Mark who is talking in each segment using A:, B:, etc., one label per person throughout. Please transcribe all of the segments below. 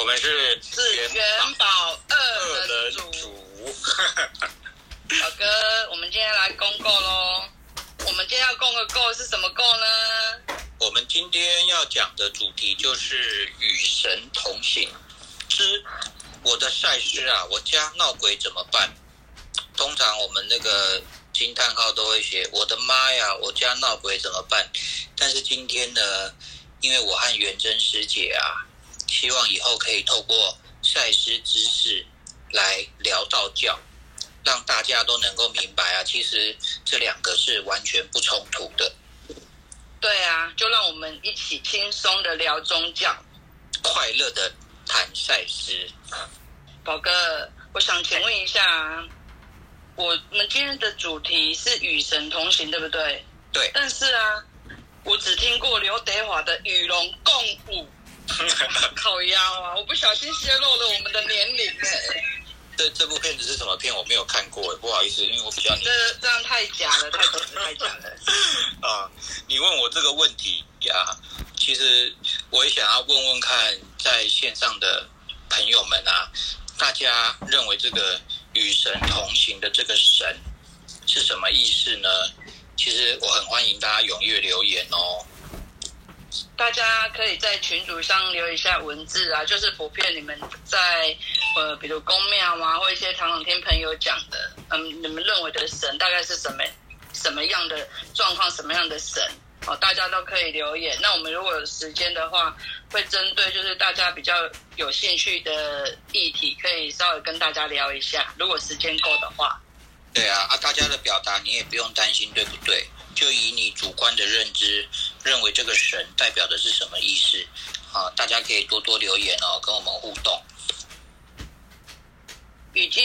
A: 我们是
B: 是元宝二的主。老哥，我们今天来公购喽。我们今天要供个购是什么购呢？
A: 我们今天要讲的主题就是与神同行之我的赛事啊，我家闹鬼怎么办？通常我们那个惊叹号都会写我的妈呀，我家闹鬼怎么办？但是今天呢，因为我和元珍师姐啊，希望以后可以透过赛师知识来聊道教，让大家都能够明白啊，其实这两个是完全不冲突的。
B: 对啊，就让我们一起轻松的聊宗教，
A: 快乐的谈赛事。
B: 宝哥，我想请问一下，我们今天的主题是与神同行，对不对？
A: 对。
B: 但是啊，我只听过刘德华的《与龙共舞》，靠腰啊！我不小心泄露了我们的年龄哎。
A: 这这部片子是什么片？我没有看过，不好意思，因为我比较
B: 这这样太假了，太假了，太假了。
A: 啊，你问我这个问题呀，其实我也想要问问看，在线上的朋友们啊，大家认为这个与神同行的这个神是什么意思呢？其实我很欢迎大家踊跃留言哦。
B: 大家可以在群组上留一下文字啊，就是普遍你们在呃，比如公庙啊，或一些常常听朋友讲的，嗯，你们认为的神大概是什么什么样的状况，什么样的神哦，大家都可以留言。那我们如果有时间的话，会针对就是大家比较有兴趣的议题，可以稍微跟大家聊一下。如果时间够的话，
A: 对啊，啊，大家的表达你也不用担心，对不对？就以你主观的认知，认为这个神代表的是什么意思？啊，大家可以多多留言哦，跟我们互动。
B: 语境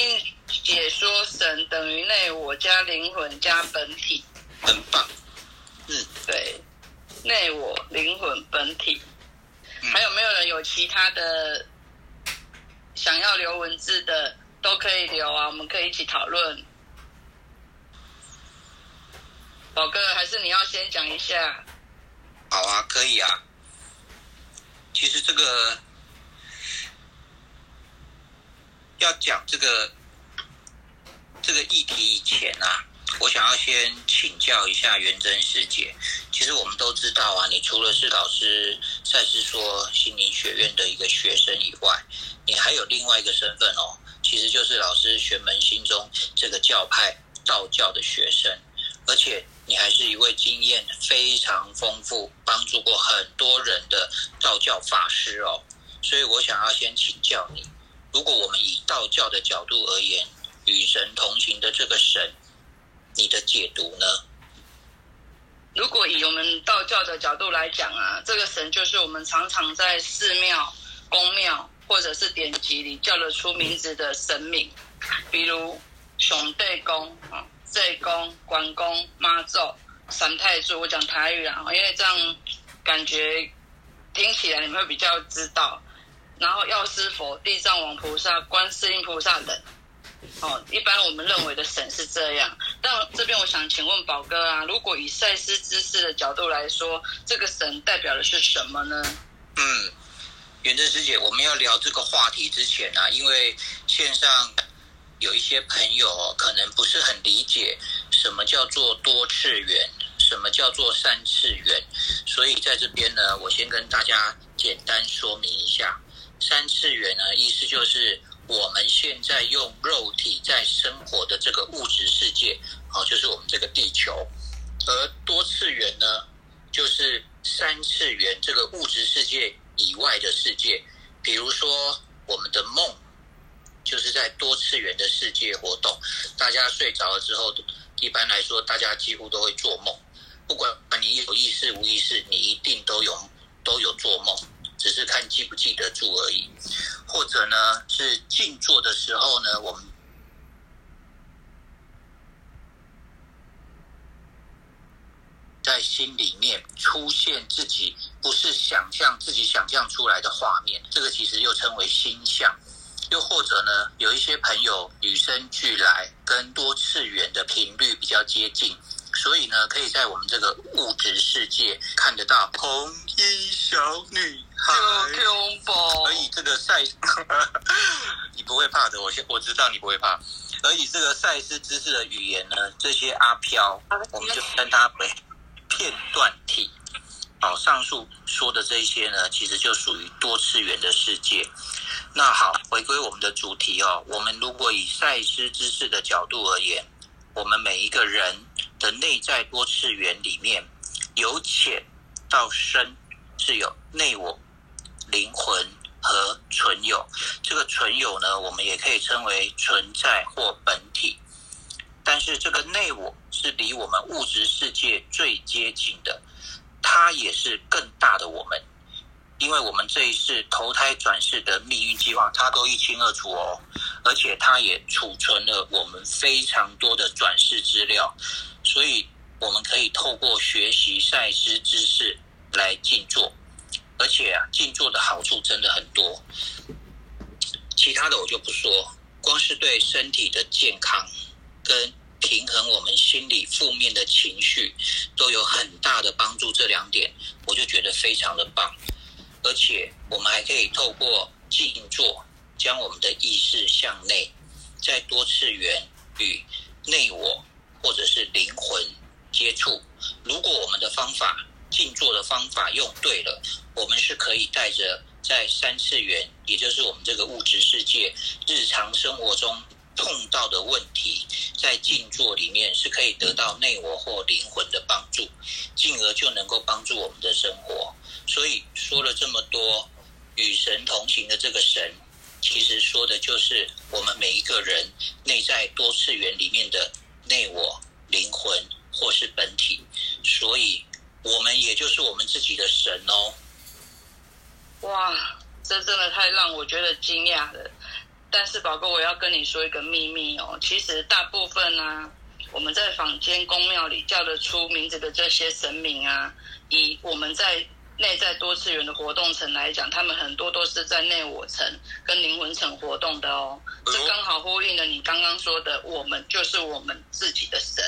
B: 解说神等于内我加灵魂加本体，
A: 很棒。嗯，
B: 对，内我灵魂本体。还有没有人有其他的想要留文字的，都可以留啊，我们可以一起讨论。宝哥，还是你要先讲一下？
A: 好啊，可以啊。其实这个要讲这个这个议题以前啊，我想要先请教一下元真师姐。其实我们都知道啊，你除了是老师赛事说心灵学院的一个学生以外，你还有另外一个身份哦，其实就是老师玄门心中这个教派道教的学生，而且。你还是一位经验非常丰富、帮助过很多人的道教法师哦，所以我想要先请教你：如果我们以道教的角度而言，与神同行的这个神，你的解读呢？
B: 如果以我们道教的角度来讲啊，这个神就是我们常常在寺庙、宫庙或者是典籍里叫得出名字的神明，比如熊对公啊。济公、关公、妈祖、三太子，我讲台语啊，因为这样感觉听起来你们会比较知道。然后药师佛、地藏王菩萨、观世音菩萨等，哦，一般我们认为的神是这样。但这边我想请问宝哥啊，如果以赛斯知识的角度来说，这个神代表的是什么呢？
A: 嗯，元贞师姐，我们要聊这个话题之前啊，因为线上。有一些朋友可能不是很理解什么叫做多次元，什么叫做三次元，所以在这边呢，我先跟大家简单说明一下。三次元呢，意思就是我们现在用肉体在生活的这个物质世界，哦，就是我们这个地球；而多次元呢，就是三次元这个物质世界以外的世界，比如说我们的梦。就是在多次元的世界活动，大家睡着了之后，一般来说，大家几乎都会做梦。不管你有意识无意识，你一定都有都有做梦，只是看记不记得住而已。或者呢，是静坐的时候呢，我们在心里面出现自己不是想象自己想象出来的画面，这个其实又称为心象。又或者呢，有一些朋友与生俱来跟多次元的频率比较接近，所以呢，可以在我们这个物质世界看得到红衣小女孩。而以这个赛，你不会怕的，我先我知道你不会怕。而以这个赛斯知识的语言呢，这些阿飘，我们就称它为片段体。好，上述说的这些呢，其实就属于多次元的世界。那好，回归我们的主题哦，我们如果以赛斯知识的角度而言，我们每一个人的内在多次元里面，由浅到深，是有内我、灵魂和存有。这个存有呢，我们也可以称为存在或本体。但是这个内我是离我们物质世界最接近的。它也是更大的我们，因为我们这一次投胎转世的命运计划，它都一清二楚哦，而且它也储存了我们非常多的转世资料，所以我们可以透过学习赛斯知识来静坐，而且啊，静坐的好处真的很多，其他的我就不说，光是对身体的健康跟。平衡我们心里负面的情绪，都有很大的帮助。这两点，我就觉得非常的棒。而且，我们还可以透过静坐，将我们的意识向内，在多次元与内我或者是灵魂接触。如果我们的方法静坐的方法用对了，我们是可以带着在三次元，也就是我们这个物质世界日常生活中。碰到的问题，在静坐里面是可以得到内我或灵魂的帮助，进而就能够帮助我们的生活。所以说了这么多，与神同行的这个神，其实说的就是我们每一个人内在多次元里面的内我、灵魂或是本体。所以，我们也就是我们自己的神哦。
B: 哇，这真的太让我觉得惊讶了。但是宝哥，我要跟你说一个秘密哦。其实大部分呢，我们在坊间宫庙里叫得出名字的这些神明啊，以我们在内在多次元的活动层来讲，他们很多都是在内我层跟灵魂层活动的哦。这刚好呼应了你刚刚说的，我们就是我们自己的神。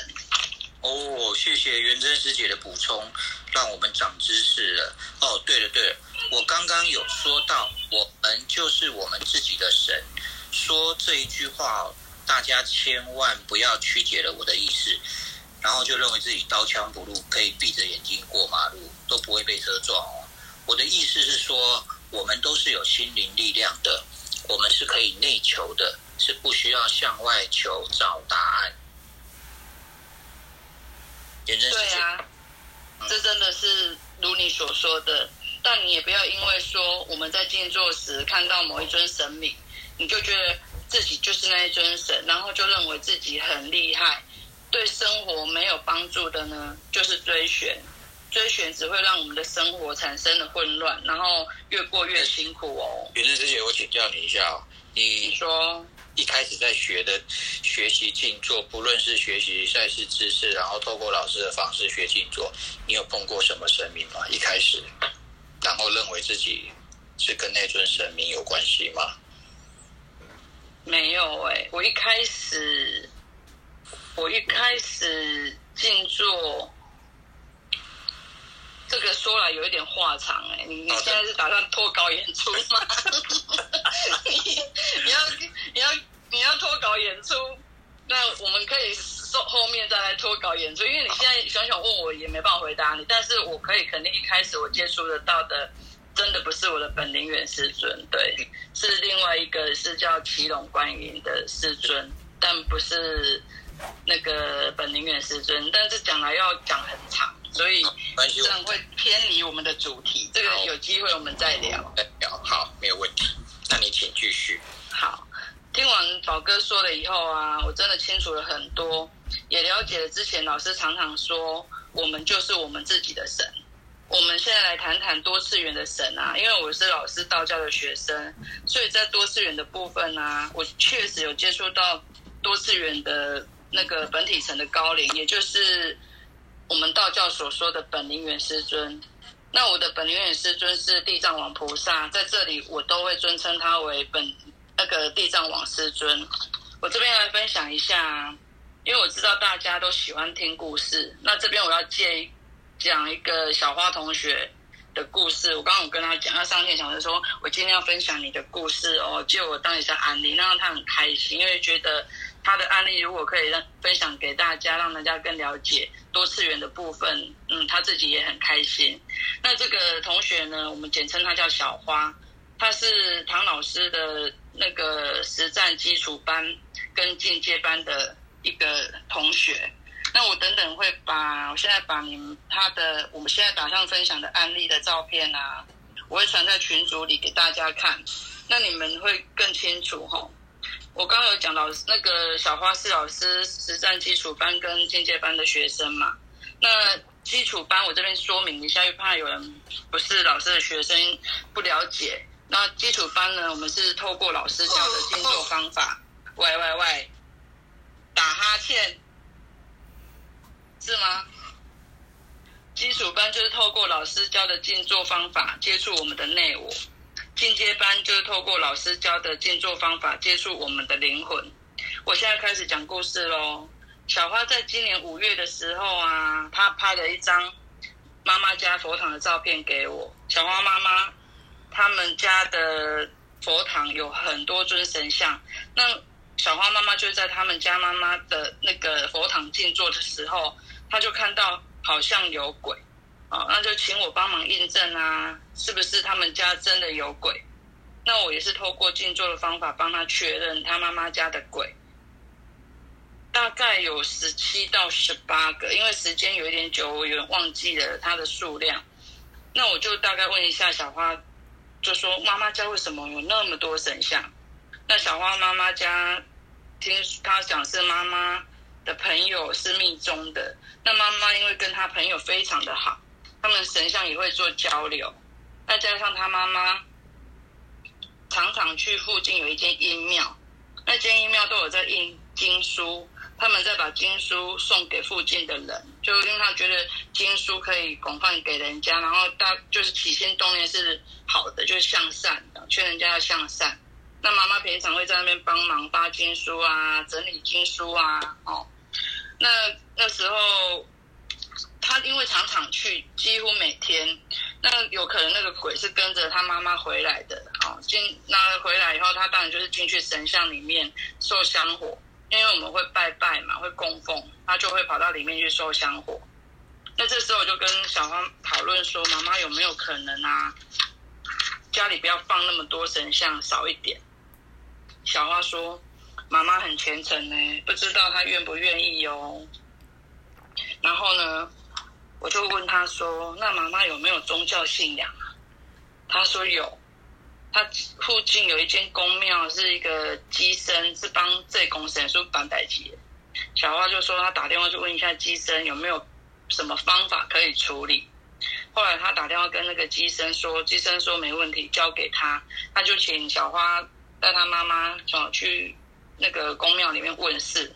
A: 哦，谢谢元真师姐的补充，让我们长知识了。哦，对了对了，我刚刚有说到，我们就是我们自己的神。说这一句话，大家千万不要曲解了我的意思，然后就认为自己刀枪不入，可以闭着眼睛过马路都不会被车撞哦。我的意思是说，我们都是有心灵力量的，我们是可以内求的，是不需要向外求找答案。
B: 对啊，这真的是如你所说的，但你也不要因为说我们在静坐时看到某一尊神明。你就觉得自己就是那一尊神，然后就认为自己很厉害，对生活没有帮助的呢，就是追寻，追寻只会让我们的生活产生了混乱，然后越过越辛苦哦。
A: 云珍师姐，我请教你一下哦，
B: 你说
A: 一开始在学的学习静坐，不论是学习赛事知识，然后透过老师的方式学静坐，你有碰过什么神明吗？一开始，然后认为自己是跟那尊神明有关系吗？
B: 没有哎，我一开始，我一开始静坐，这个说来有一点话长哎，你你现在是打算脱稿演出吗？你你要你要你要脱稿演出，那我们可以后后面再来脱稿演出，因为你现在想想问我也没办法回答你，但是我可以肯定一开始我接触得到的。真的不是我的本灵元师尊，对，是另外一个是叫祁龙观音的师尊，但不是那个本灵远师尊。但是讲来要讲很长，所以这样会偏离我们的主题。这个有机会我们再聊。
A: 聊好，没有问题。那你请继续。
B: 好，听完宝哥说了以后啊，我真的清楚了很多，也了解了之前老师常常说，我们就是我们自己的神。我们现在来谈谈多次元的神啊，因为我是老师道教的学生，所以在多次元的部分啊，我确实有接触到多次元的那个本体层的高龄，也就是我们道教所说的本灵元师尊。那我的本灵元师尊是地藏王菩萨，在这里我都会尊称他为本那个地藏王师尊。我这边来分享一下。因为我知道大家都喜欢听故事。那这边我要借讲一个小花同学的故事。我刚刚我跟他讲，他上线讲的说，我今天要分享你的故事哦，借我当一下案例，让他很开心，因为觉得他的案例如果可以让分享给大家，让大家更了解多次元的部分，嗯，他自己也很开心。那这个同学呢，我们简称他叫小花，他是唐老师的那个实战基础班跟进阶班的一个同学。那我等等会把，我现在把你们他的我们现在打算分享的案例的照片啊，我会传在群组里给大家看，那你们会更清楚哈。我刚刚有讲老师那个小花是老师实战基础班跟进阶班的学生嘛，那基础班我这边说明一下，又怕有人不是老师的学生不了解。那基础班呢，我们是透过老师教的静坐方法，喂喂喂，打哈欠。是吗？基础班就是透过老师教的静坐方法接触我们的内我，进阶班就是透过老师教的静坐方法接触我们的灵魂。我现在开始讲故事喽。小花在今年五月的时候啊，她拍了一张妈妈家佛堂的照片给我。小花妈妈他们家的佛堂有很多尊神像，那小花妈妈就在他们家妈妈的那个佛堂静坐的时候。他就看到好像有鬼，啊，那就请我帮忙印证啊，是不是他们家真的有鬼？那我也是透过静坐的方法帮他确认他妈妈家的鬼，大概有十七到十八个，因为时间有一点久，我有点忘记了它的数量。那我就大概问一下小花，就说妈妈家为什么有那么多神像？那小花妈妈家听她讲是妈妈。的朋友是密宗的，那妈妈因为跟她朋友非常的好，他们神像也会做交流，再加上他妈妈常常去附近有一间阴庙，那间阴庙都有在印经书，他们再把经书送给附近的人，就因为他觉得经书可以广泛给人家，然后大就是起心动念是好的，就是向善的，劝人家要向善。那妈妈平常会在那边帮忙发经书啊，整理经书啊，哦。那那时候，他因为常常去，几乎每天，那有可能那个鬼是跟着他妈妈回来的，哦，进那回来以后，他当然就是进去神像里面受香火，因为我们会拜拜嘛，会供奉，他就会跑到里面去受香火。那这时候我就跟小花讨论说，妈妈有没有可能啊，家里不要放那么多神像，少一点。小花说。妈妈很虔诚呢，不知道她愿不愿意哦。然后呢，我就问他说：“那妈妈有没有宗教信仰啊？”他说有，他附近有一间公庙，是一个机身，是帮这公神说板代机。小花就说他打电话去问一下机身有没有什么方法可以处理。后来他打电话跟那个机身说，机身说没问题，交给他，他就请小花带他妈妈走去。那个宫庙里面问事，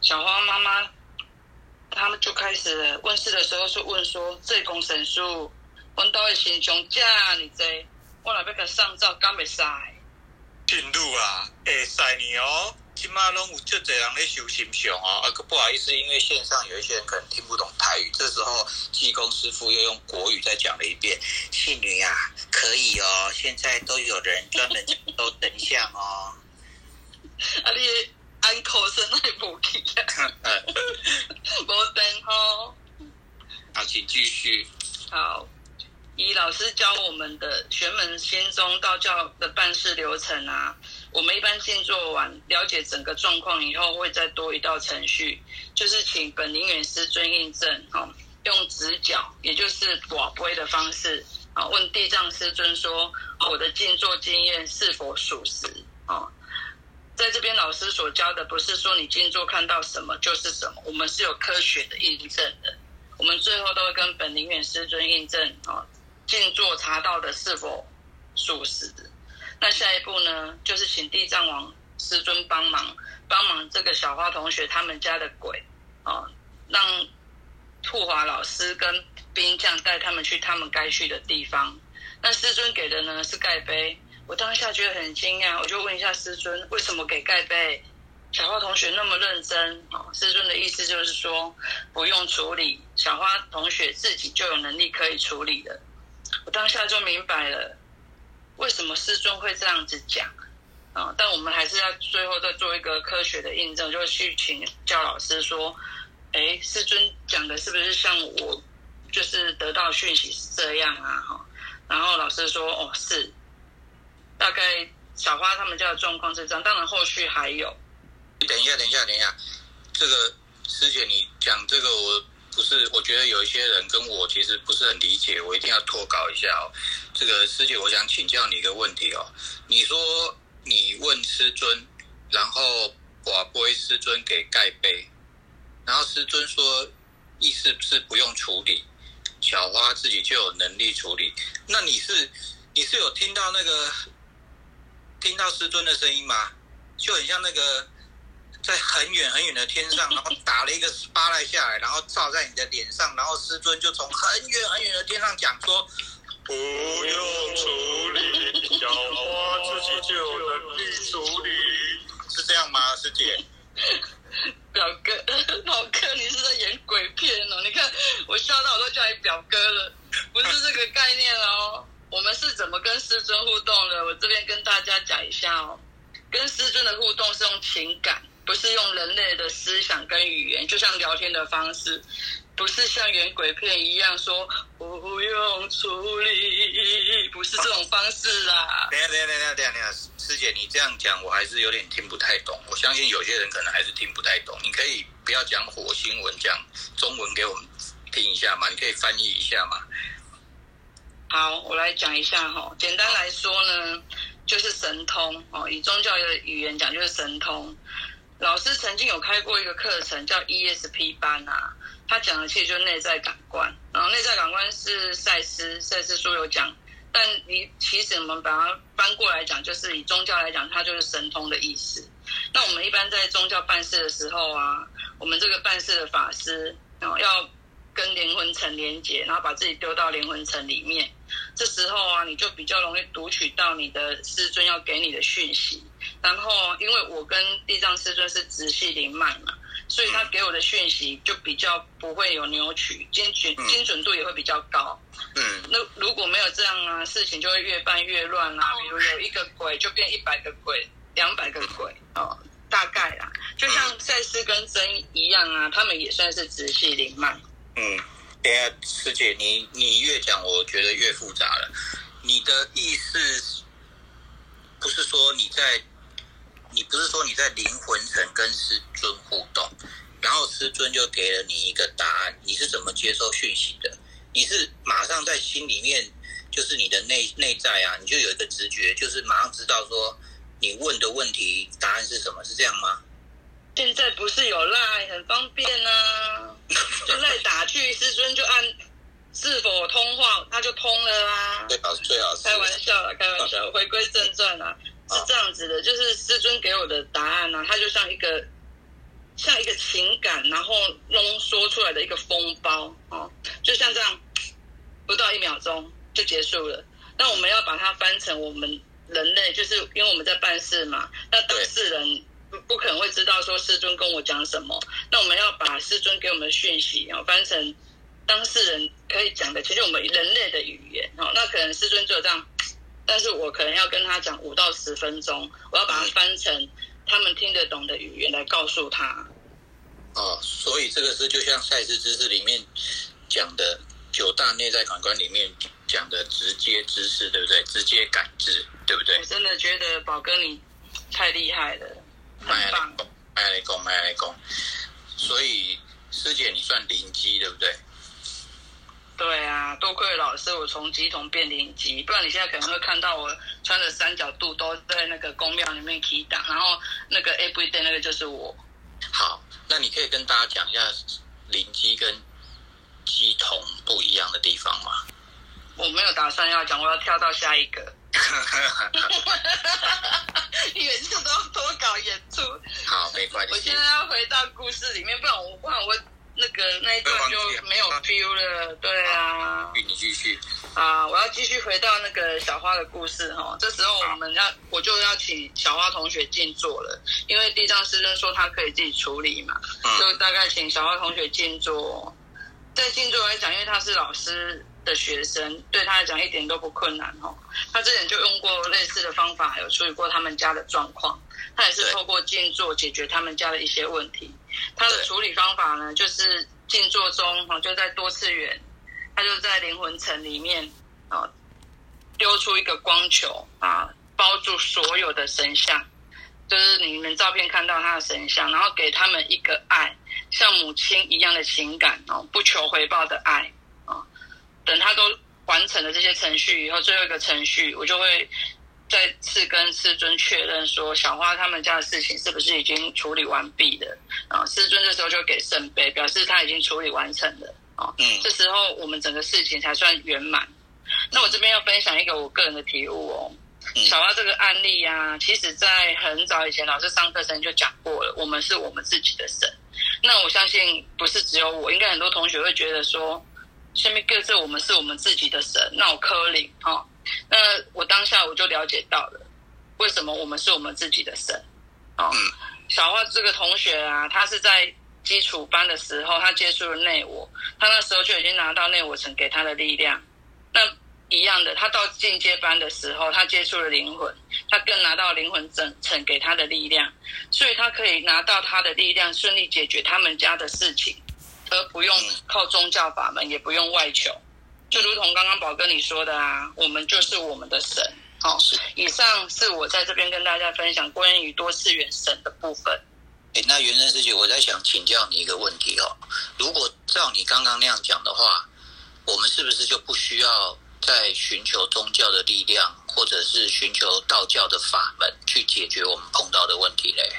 B: 小花妈妈他们就开始问事的时候，是问说：“这公神书，阮到的形象假你这，我来要给上照，敢袂使？”
A: 进入啊，会使你哦。起码拢有这侪人咧修心胸哦。啊，不好意思，因为线上有一些人可能听不懂台语，这时候济公师傅又用国语再讲了一遍：“信女啊，可以哦，现在都有人专门收等像哦。”
B: 啊！你安口声那无去啊？无等吼。
A: 好，请继续。
B: 好，以老师教我们的玄门心中道教的办事流程啊，我们一般静坐完了解整个状况以后，会再多一道程序，就是请本灵远师尊印证，哈，用直角，也就是寡杯的方式，啊，问地藏师尊说，我的静坐经验是否属实，啊。在这边，老师所教的不是说你静坐看到什么就是什么，我们是有科学的印证的。我们最后都会跟本灵远师尊印证啊，静坐查到的是否属实。那下一步呢，就是请地藏王师尊帮忙，帮忙这个小花同学他们家的鬼啊，让兔华老师跟兵将带他们去他们该去的地方。那师尊给的呢是盖杯。我当下觉得很惊讶，我就问一下师尊，为什么给盖被？小花同学那么认真哦，师尊的意思就是说不用处理，小花同学自己就有能力可以处理的。我当下就明白了，为什么师尊会这样子讲啊？但我们还是要最后再做一个科学的印证，就去请教老师说，哎，师尊讲的是不是像我就是得到讯息是这样啊？哈，然后老师说，哦，是，大概小花他们家的状况是这样，当然后续还有。
A: 等一下，等一下，等一下，这个师姐，你讲这个，我不是，我觉得有一些人跟我其实不是很理解，我一定要脱稿一下哦。这个师姐，我想请教你一个问题哦。你说你问师尊，然后我归师尊给盖杯，然后师尊说意思是不用处理，小花自己就有能力处理。那你是你是有听到那个听到师尊的声音吗？就很像那个。在很远很远的天上，然后打了一个巴赖下来，然后照在你的脸上，然后师尊就从很远很远的天上讲说：“不用处理，小花自己就有能力处理。”是这样吗，师姐？
B: 表哥，老哥，你是在演鬼片哦？你看我笑到我都叫你表哥了，不是这个概念哦。我们是怎么跟师尊互动的？我这边跟大家讲一下哦。跟师尊的互动是用情感。不是用人类的思想跟语言，就像聊天的方式，不是像演鬼片一样说不用处理，不是这种方式
A: 啊。等下等下等下等下等下，师姐你这样讲我还是有点听不太懂。我相信有些人可能还是听不太懂。你可以不要讲火星文，讲中文给我们听一下嘛？你可以翻译一下嘛？
B: 好，我来讲一下哈。简单来说呢，就是神通哦。以宗教的语言讲，就是神通。老师曾经有开过一个课程，叫 ESP 班啊，他讲的其实就是内在感官。然后内在感官是赛斯，赛斯书有讲，但你其实我们把它翻过来讲，就是以宗教来讲，它就是神通的意思。那我们一般在宗教办事的时候啊，我们这个办事的法师，然后要跟灵魂层连接，然后把自己丢到灵魂层里面，这时候啊，你就比较容易读取到你的师尊要给你的讯息。然后，因为我跟地藏师尊是直系灵脉嘛，所以他给我的讯息就比较不会有扭曲，精准精准度也会比较高。嗯，那如果没有这样啊，事情就会越办越乱啊。比如有一个鬼就变一百个鬼，两百个鬼哦，大概啦。就像赛斯跟真一样啊，他们也算是直系灵脉。
A: 嗯，等下师姐，你你越讲，我觉得越复杂了。你的意思不是说你在？你不是说你在灵魂层跟师尊互动，然后师尊就给了你一个答案，你是怎么接收讯息的？你是马上在心里面，就是你的内内在啊，你就有一个直觉，就是马上知道说你问的问题答案是什么，是这样吗？
B: 现在不是有赖很方便呢，就赖打去，师尊就按是否通话，他就通了啊。
A: 最好最好
B: 开玩笑了，开玩笑，回归正传啊。是这样子的，就是师尊给我的答案呢，它就像一个像一个情感，然后浓缩出来的一个风包哦，就像这样，不到一秒钟就结束了。那我们要把它翻成我们人类，就是因为我们在办事嘛，那当事人不不可能会知道说师尊跟我讲什么，那我们要把师尊给我们的讯息，然后翻成当事人可以讲的，其实我们人类的语言哦，那可能师尊就这样。但是我可能要跟他讲五到十分钟，我要把它翻成他们听得懂的语言来告诉他。
A: 哦，所以这个是就像赛事知识里面讲的九大内在感官里面讲的直接知识，对不对？直接感知，对不对？
B: 我真的觉得宝哥你太厉害了，很棒。
A: 麦来讲，麦来供。所以师姐你算灵机，对不对？
B: 对啊，多亏老师，我从鸡童变灵机，不然你现在可能会看到我穿着三角肚都在那个宫庙里面祈祷，然后那个 everyday 那个就是我。
A: 好，那你可以跟大家讲一下灵机跟鸡童不一样的地方吗？
B: 我没有打算要讲，我要跳到下一个。你每次都要多搞演出。
A: 好，没关系。
B: 我现在要回到故事里面，不然我不然我。那个那一段就没有 feel 了，对啊。
A: 你继续。
B: 啊，我要继续回到那个小花的故事哈。这时候我们要，我就要请小花同学静坐了，因为地藏师尊说他可以自己处理嘛，就大概请小花同学静坐。在静坐来讲，因为他是老师的学生，对他来讲一点都不困难哦。他之前就用过类似的方法，有处理过他们家的状况。他也是透过静坐解决他们家的一些问题。他的处理方法呢，就是静坐中哦，就在多次元。他就在灵魂层里面啊，丢出一个光球啊，包住所有的神像，就是你们照片看到他的神像，然后给他们一个爱，像母亲一样的情感哦，不求回报的爱啊。等他都完成了这些程序以后，最后一个程序，我就会再次跟师尊确认说，小花他们家的事情是不是已经处理完毕的啊？师尊这时候就给圣杯，表示他已经处理完成了。嗯，这时候我们整个事情才算圆满。那我这边要分享一个我个人的体悟哦。小花这个案例啊，其实在很早以前老师上课时就讲过了，我们是我们自己的神。那我相信不是只有我，应该很多同学会觉得说，下面各自我们是我们自己的神。那我科林哈，那我当下我就了解到了，为什么我们是我们自己的神。哦，小花这个同学啊，他是在。基础班的时候，他接触了内我，他那时候就已经拿到内我层给他的力量。那一样的，他到进阶班的时候，他接触了灵魂，他更拿到灵魂整层给他的力量，所以他可以拿到他的力量，顺利解决他们家的事情，而不用靠宗教法门，也不用外求。就如同刚刚宝哥你说的啊，我们就是我们的神。好，以上是我在这边跟大家分享关于多次元神的部分。
A: 哎，那元生师姐，我在想请教你一个问题哦。如果照你刚刚那样讲的话，我们是不是就不需要再寻求宗教的力量，或者是寻求道教的法门去解决我们碰到的问题嘞？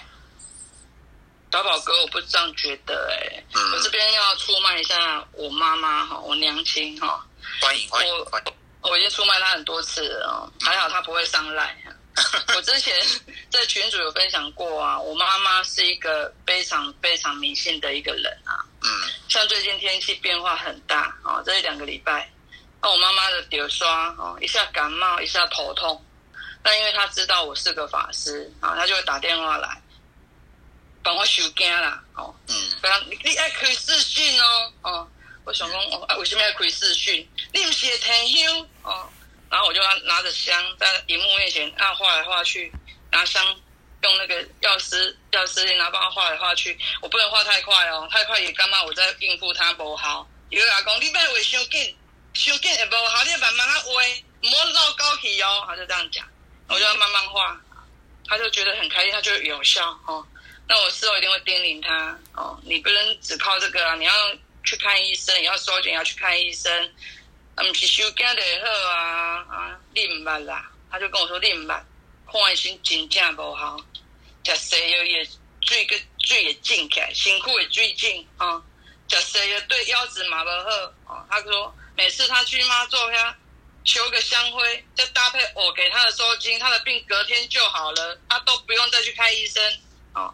B: 小宝哥，我不这样觉得哎。嗯。我这边要出卖一下我妈妈哈，我娘亲哈。
A: 欢迎欢迎！
B: 我已经出卖她很多次了，还好她不会上赖。我之前在群主有分享过啊，我妈妈是一个非常非常迷信的一个人啊。嗯。像最近天气变化很大啊，这一两个礼拜，那我妈妈的丢刷哦，一下感冒，一下头痛。但因为她知道我是个法师啊，她就会打电话来帮我收惊啦。哦。嗯。你你爱开视讯哦。哦。我想讲，哦，为什么要开视讯？你不是天香哦。然后我就拿着香在荧幕面前啊画来画去，拿香用那个药师药师拿帮他画来画去，我不能画太快哦，太快也干嘛？我在应付他不好。有阿公，你别画伤紧，伤紧也不好，你慢慢啊画，唔好绕高起哦。他就这样讲，我就要慢慢画，他就觉得很开心，他就有效哦。那我事后一定会叮咛他哦，你不能只靠这个啊，你要去看医生，也要收紧，要去看医生。啊，毋是收惊就好啊！啊，你毋捌啦？他就跟我说你毋捌，看医生真正无效，食西药也水个水也进起来，辛苦也最进啊！食西药对腰子嘛无好啊！他说每次他去妈做下求个香灰，再搭配我给他的收金，他的病隔天就好了，他都不用再去看医生哦！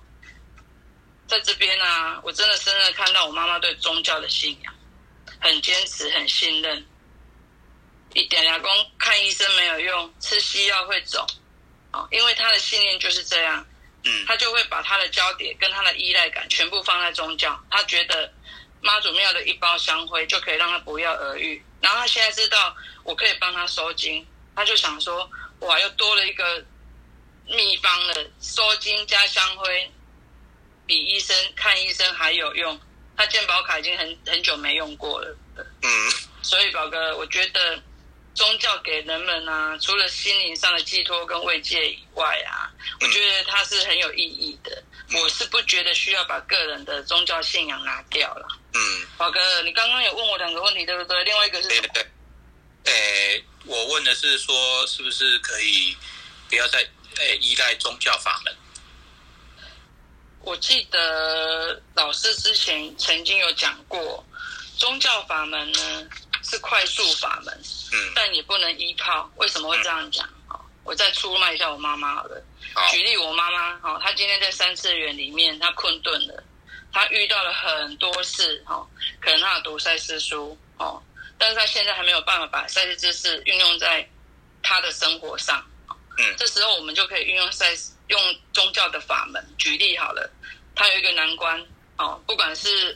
B: 在这边呢，我真的深深看到我妈妈对宗教的信仰，很坚持，很信任。一点牙工看医生没有用，吃西药会走，啊，因为他的信念就是这样，嗯，他就会把他的焦点跟他的依赖感全部放在宗教，他觉得妈祖庙的一包香灰就可以让他不药而愈，然后他现在知道我可以帮他收金，他就想说，哇，又多了一个秘方了，收金加香灰，比医生看医生还有用，他健保卡已经很很久没用过了，嗯，所以宝哥，我觉得。宗教给人们啊，除了心灵上的寄托跟慰藉以外啊，我觉得它是很有意义的。我是不觉得需要把个人的宗教信仰拿掉了。嗯，宝哥，你刚刚有问我两个问题，对不对？另外一个是什么？
A: 诶，我问的是说，是不是可以不要再诶依赖宗教法门？
B: 我记得老师之前曾经有讲过，宗教法门呢是快速法门。嗯，但也不能依靠。为什么会这样讲？哦，我再出卖一下我妈妈好了。举例，我妈妈，哦，她今天在三次元里面，她困顿了，她遇到了很多事，哦，可能她有读赛斯书，哦，但是她现在还没有办法把赛事知识运用在她的生活上。
A: 嗯，
B: 这时候我们就可以运用赛用宗教的法门。举例好了，他有一个难关哦，不管是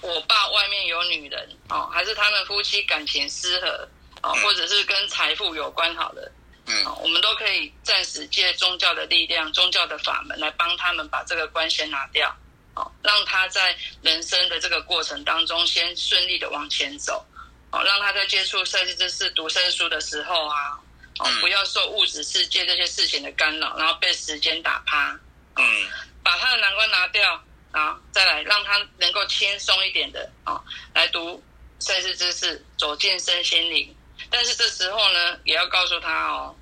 B: 我爸外面有女人哦，还是他们夫妻感情失和哦，或者是跟财富有关好了，
A: 嗯，
B: 我们都可以暂时借宗教的力量、宗教的法门来帮他们把这个关先拿掉，哦，让他在人生的这个过程当中先顺利的往前走，哦，让他在接触设计知识、读圣书的时候啊，哦，不要受物质世界这些事情的干扰，然后被时间打趴，
A: 嗯，
B: 把他的难关拿掉。啊，再来让他能够轻松一点的啊，来读赛事知识，走进身心灵。但是这时候呢，也要告诉他哦，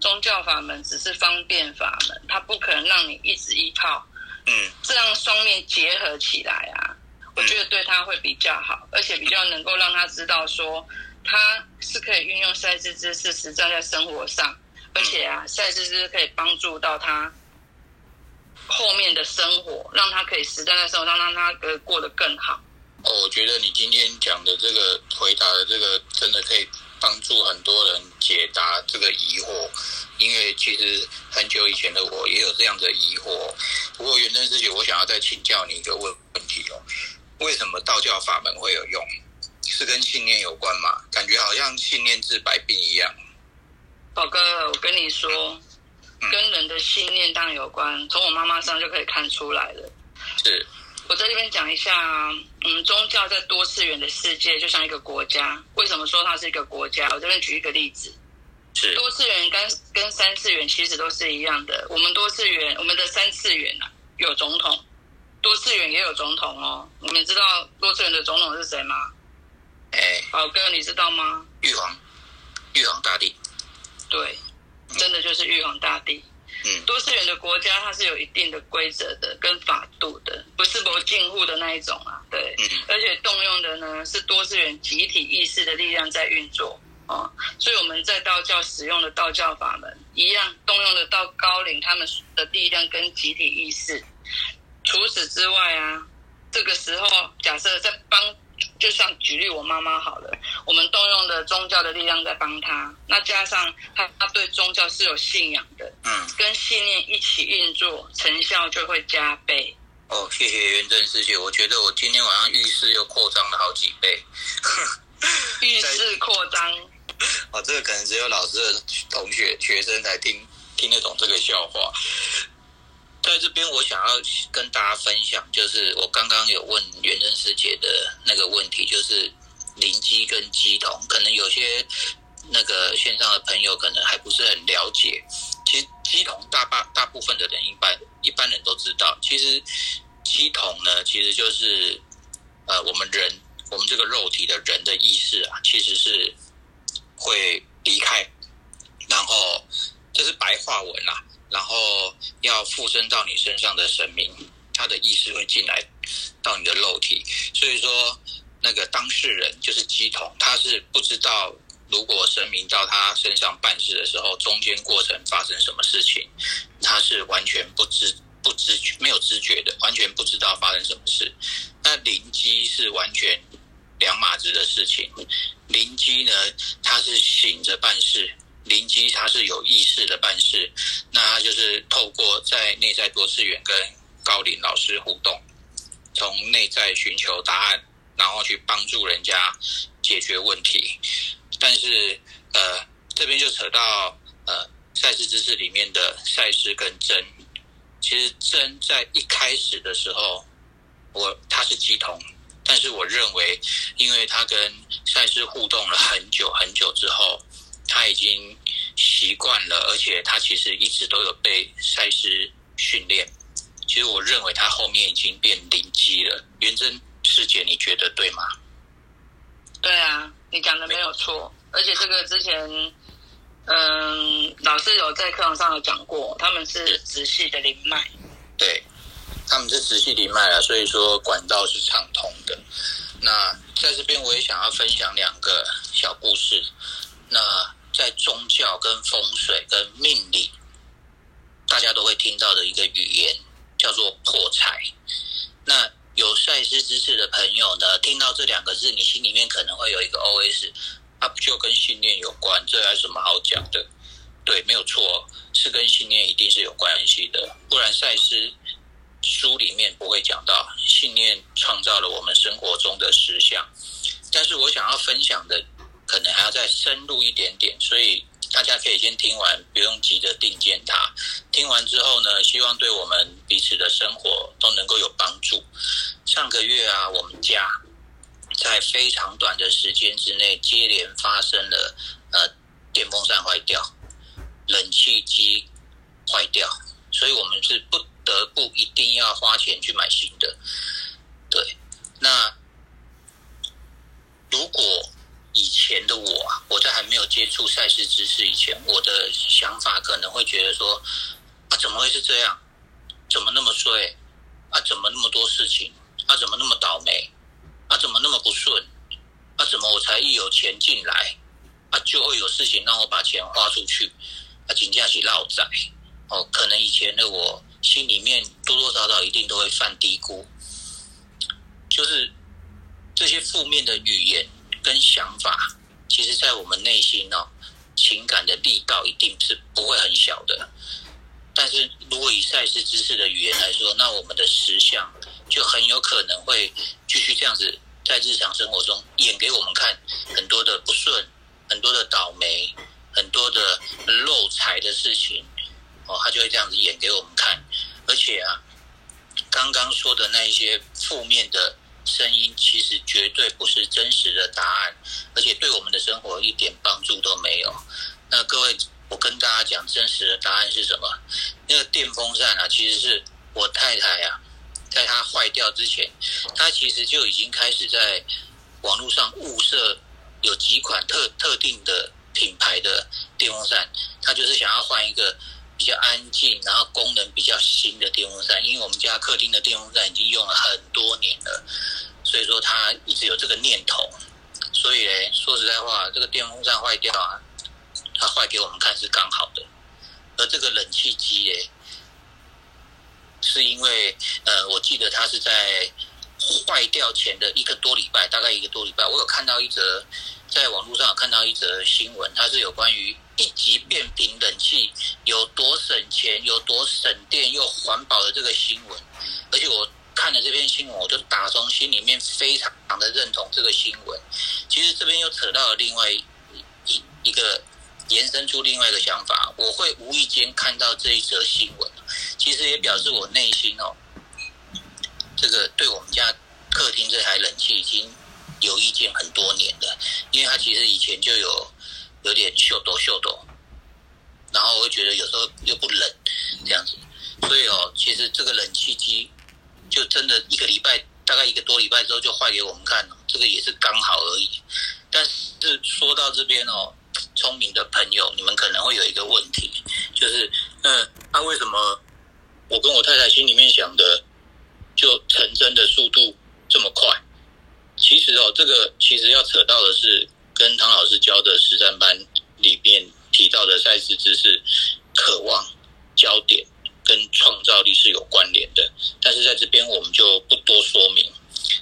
B: 宗教法门只是方便法门，它不可能让你一直依靠。
A: 嗯，
B: 这样双面结合起来啊，我觉得对他会比较好，而且比较能够让他知道说，他是可以运用赛事知识实战在生活上，而且啊，赛事知识可以帮助到他。后面的生活，让他可以实战的生活，让让他呃过得更好。
A: 哦，我觉得你今天讲的这个回答的这个，真的可以帮助很多人解答这个疑惑。因为其实很久以前的我也有这样的疑惑。不过元真师姐，我想要再请教你一个问问题哦：为什么道教法门会有用？是跟信念有关嘛？感觉好像信念治百病一样。
B: 宝哥，我跟你说。跟人的信念当然有关，从我妈妈上就可以看出来了。
A: 是，
B: 我在这边讲一下，嗯，宗教在多次元的世界就像一个国家。为什么说它是一个国家？我这边举一个例子，
A: 是
B: 多次元跟跟三次元其实都是一样的。我们多次元，我们的三次元啊有总统，多次元也有总统哦。你们知道多次元的总统是谁吗？
A: 哎，
B: 宝哥，你知道吗？
A: 玉皇，玉皇大帝。
B: 对。真的就是玉皇大帝。
A: 嗯，
B: 多次元的国家它是有一定的规则的跟法度的，不是不进户的那一种啊。对，
A: 嗯，
B: 而且动用的呢是多次元集体意识的力量在运作啊。所以我们在道教使用的道教法门一样，动用的到高龄他们的力量跟集体意识。除此之外啊，这个时候假设在帮。就像举例我妈妈好了，我们动用的宗教的力量在帮她，那加上她她对宗教是有信仰的，
A: 嗯，
B: 跟信念一起运作，成效就会加倍。
A: 哦，谢谢元真师姐，我觉得我今天晚上浴室又扩张了好几倍。
B: 浴室扩张，
A: 哦，这个可能只有老师的同学学生才听听得懂这个笑话。在这边，我想要跟大家分享，就是我刚刚有问元真师姐的那个问题，就是灵机跟机同，可能有些那个线上的朋友可能还不是很了解。其实机同大大大部分的人一般一般人都知道，其实机同呢，其实就是呃我们人我们这个肉体的人的意识啊，其实是会离开，然后这是白话文啦。然后要附身到你身上的神明，他的意识会进来到你的肉体，所以说那个当事人就是机统，他是不知道如果神明到他身上办事的时候，中间过程发生什么事情，他是完全不知不知觉没有知觉的，完全不知道发生什么事。那灵机是完全两码子的事情，灵机呢，他是醒着办事。灵机它是有意识的办事，那它就是透过在内在多次元跟高龄老师互动，从内在寻求答案，然后去帮助人家解决问题。但是呃，这边就扯到呃赛事知识里面的赛事跟真，其实真在一开始的时候，我它是鸡同，但是我认为，因为它跟赛事互动了很久很久之后。他已经习惯了，而且他其实一直都有被赛事训练。其实我认为他后面已经变灵机了。元真师姐，你觉得对吗？
B: 对啊，你讲的没有错。而且这个之前，嗯，老师有在课堂上有讲过，他们是直系的灵脉。
A: 对，他们是直系灵脉啊，所以说管道是畅通的。那在这边我也想要分享两个小故事。那在宗教、跟风水、跟命理，大家都会听到的一个语言叫做破财。那有赛斯知识的朋友呢，听到这两个字，你心里面可能会有一个 OS，它不就跟信念有关？这有什么好讲的？对，没有错，是跟信念一定是有关系的，不然赛事书里面不会讲到信念创造了我们生活中的实相。但是我想要分享的，可能还要再深入一点点，所以大家可以先听完，不用急着定见它。听完之后呢，希望对我们彼此的生活都能够有帮助。上个月啊，我们家在非常短的时间之内，接连发生了呃电风扇坏掉、冷气机坏掉，所以我们是不得不一定要花钱去买新的。对，那。如果以前的我啊，我在还没有接触赛事知识以前，我的想法可能会觉得说啊，怎么会是这样？怎么那么衰？啊，怎么那么多事情？啊，怎么那么倒霉？啊，怎么那么不顺？啊，怎么我才一有钱进来，啊，就会有事情让我把钱花出去？啊，紧接起落债。哦，可能以前的我心里面多多少少一定都会犯嘀咕，就是。这些负面的语言跟想法，其实，在我们内心哦，情感的力道一定是不会很小的。但是如果以赛事知识的语言来说，那我们的实相就很有可能会继续这样子，在日常生活中演给我们看很多的不顺、很多的倒霉、很多的漏财的事情哦，他就会这样子演给我们看。而且啊，刚刚说的那一些负面的。声音其实绝对不是真实的答案，而且对我们的生活一点帮助都没有。那各位，我跟大家讲，真实的答案是什么？那个电风扇啊，其实是我太太啊，在它坏掉之前，她其实就已经开始在网络上物色有几款特特定的品牌的电风扇，她就是想要换一个。比较安静，然后功能比较新的电风扇，因为我们家客厅的电风扇已经用了很多年了，所以说他一直有这个念头。所以呢，说实在话，这个电风扇坏掉啊，它坏给我们看是刚好的。而这个冷气机诶，是因为呃，我记得它是在坏掉前的一个多礼拜，大概一个多礼拜，我有看到一则在网络上看到一则新闻，它是有关于。一级变频冷气有多省钱、有多省电又环保的这个新闻，而且我看了这篇新闻，我就打从心里面非常的认同这个新闻。其实这边又扯到了另外一一个延伸出另外一个想法，我会无意间看到这一则新闻，其实也表示我内心哦，这个对我们家客厅这台冷气已经有意见很多年了，因为它其实以前就有。有点秀抖秀抖，然后我会觉得有时候又不冷这样子，所以哦，其实这个冷气机就真的一个礼拜，大概一个多礼拜之后就坏给我们看了，这个也是刚好而已。但是说到这边哦，聪明的朋友，你们可能会有一个问题，就是嗯，那为什么我跟我太太心里面想的就成真的速度这么快？其实哦，这个其实要扯到的是。跟唐老师教的实战班里面提到的赛事知识、渴望、焦点跟创造力是有关联的，但是在这边我们就不多说明。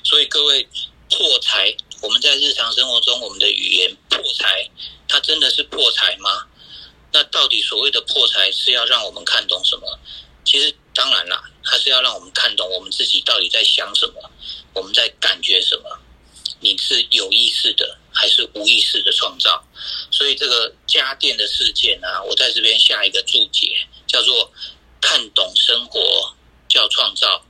A: 所以各位破财，我们在日常生活中我们的语言破财，它真的是破财吗？那到底所谓的破财是要让我们看懂什么？其实当然啦，它是要让我们看懂我们自己到底在想什么，我们在感觉什么。你是有意识的还是无意识的创造？所以这个家电的事件呢，我在这边下一个注解，叫做看懂生活叫创造，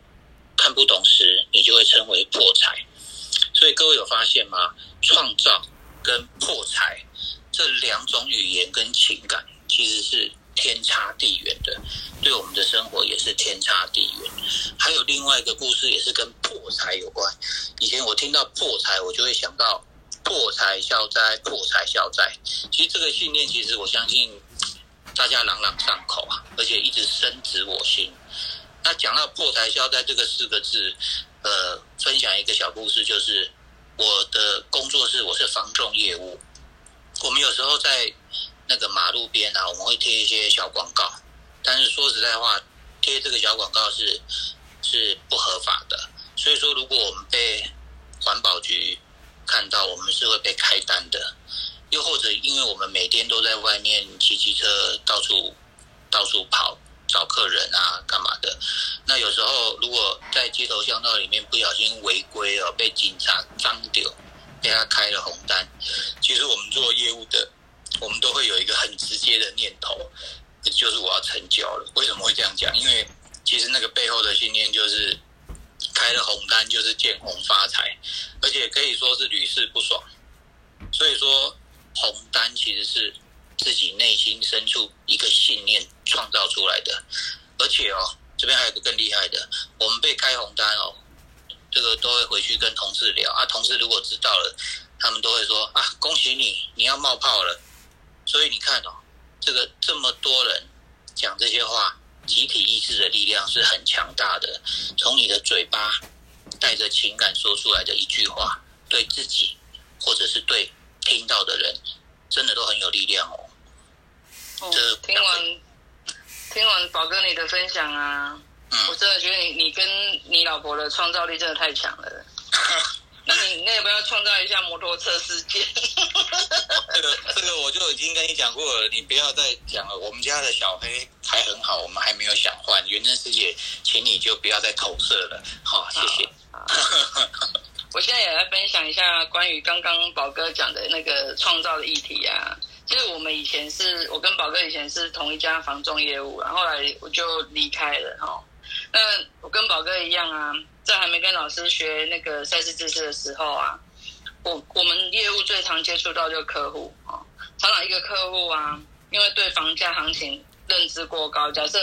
A: 看不懂时你就会称为破财。所以各位有发现吗？创造跟破财这两种语言跟情感其实是。天差地远的，对我们的生活也是天差地远。还有另外一个故事，也是跟破财有关。以前我听到破财，我就会想到破财消灾，破财消灾。其实这个信念，其实我相信大家朗朗上口啊，而且一直深植我心。那讲到破财消灾这个四个字，呃，分享一个小故事，就是我的工作室，我是防重业务，我们有时候在。那个马路边啊，我们会贴一些小广告，但是说实在话，贴这个小广告是是不合法的，所以说，如果我们被环保局看到，我们是会被开单的。又或者，因为我们每天都在外面骑机车到处到处跑找客人啊，干嘛的？那有时候如果在街头巷道里面不小心违规哦，被警察张丢，被他开了红单，其实我们做业务的，我们都会有一个很直接的念头，就是我要成交了。为什么会这样讲？因为其实那个背后的信念就是开了红单就是见红发财，而且可以说是屡试不爽。所以说。红单其实是自己内心深处一个信念创造出来的，而且哦，这边还有个更厉害的，我们被开红单哦，这个都会回去跟同事聊啊，同事如果知道了，他们都会说啊，恭喜你，你要冒泡了。所以你看哦，这个这么多人讲这些话，集体意志的力量是很强大的。从你的嘴巴带着情感说出来的一句话，对自己或者是对。听到的人真的都很有力量哦。
B: 哦，听完听完宝哥你的分享啊，我真的觉得你你跟你老婆的创造力真的太强了。那你那要不要创造一下摩托车世界？
A: 这个这个我就已经跟你讲过了，你不要再讲了。我们家的小黑还很好，我们还没有想换原真世界，请你就不要再投射了。好，谢谢。
B: 我现在也来分享一下关于刚刚宝哥讲的那个创造的议题啊。就是我们以前是我跟宝哥以前是同一家房仲业务，然后来我就离开了哈。那我跟宝哥一样啊，在还没跟老师学那个赛事知识的时候啊，我我们业务最常接触到就是客户啊，常常一个客户啊，因为对房价行情认知过高，假设。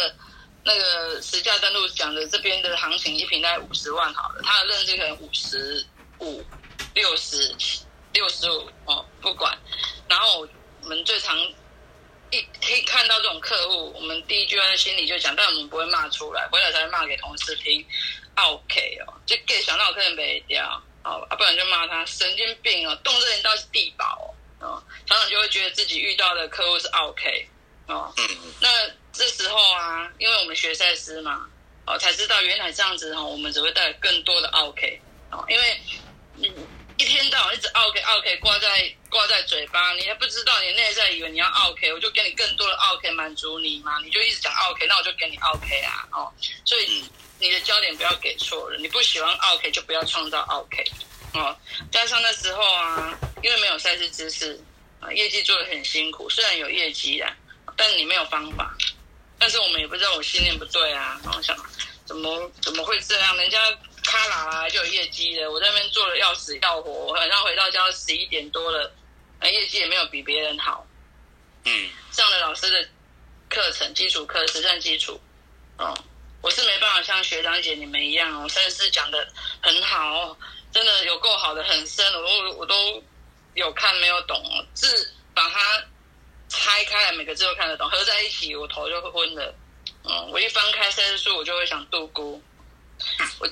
B: 那个实价登录讲的这边的行情一平大概五十万好了，他的认知可能五十五、六十、六十五哦，不管。然后我们最常一可以看到这种客户，我们第一句话在心里就讲，但我们不会骂出来，回来才会骂给同事听。OK 哦，就 get 想到客人没掉，哦，啊，不然就骂他神经病哦，动这人到是地保哦，常常就会觉得自己遇到的客户是 OK 哦，那。这时候啊，因为我们学赛师嘛，哦，才知道原来这样子哈，我们只会带来更多的 OK 哦，因为你一天到晚一直 OK OK 挂在挂在嘴巴，你还不知道你内在以为你要 OK，我就给你更多的 OK 满足你嘛，你就一直讲 OK，那我就给你 OK 啊，哦，所以你的焦点不要给错了，你不喜欢 OK 就不要创造 OK 哦，加上那时候啊，因为没有赛事知识啊，业绩做的很辛苦，虽然有业绩啊，但你没有方法。但是我们也不知道我信念不对啊，然后想怎么怎么会这样？人家咔啦就有业绩了，我在那边做的要死要活，我晚上回到家十一点多了，那业绩也没有比别人好。嗯，上了老师的课程，基础课实战基础，哦，我是没办法像学长姐你们一样哦，甚至讲的很好，真的有够好的，很深，我都我都有看没有懂，字把它。拆开来每个字都看得懂，合在一起我头就会昏了。嗯，我一翻开三十书，我就会想度孤。我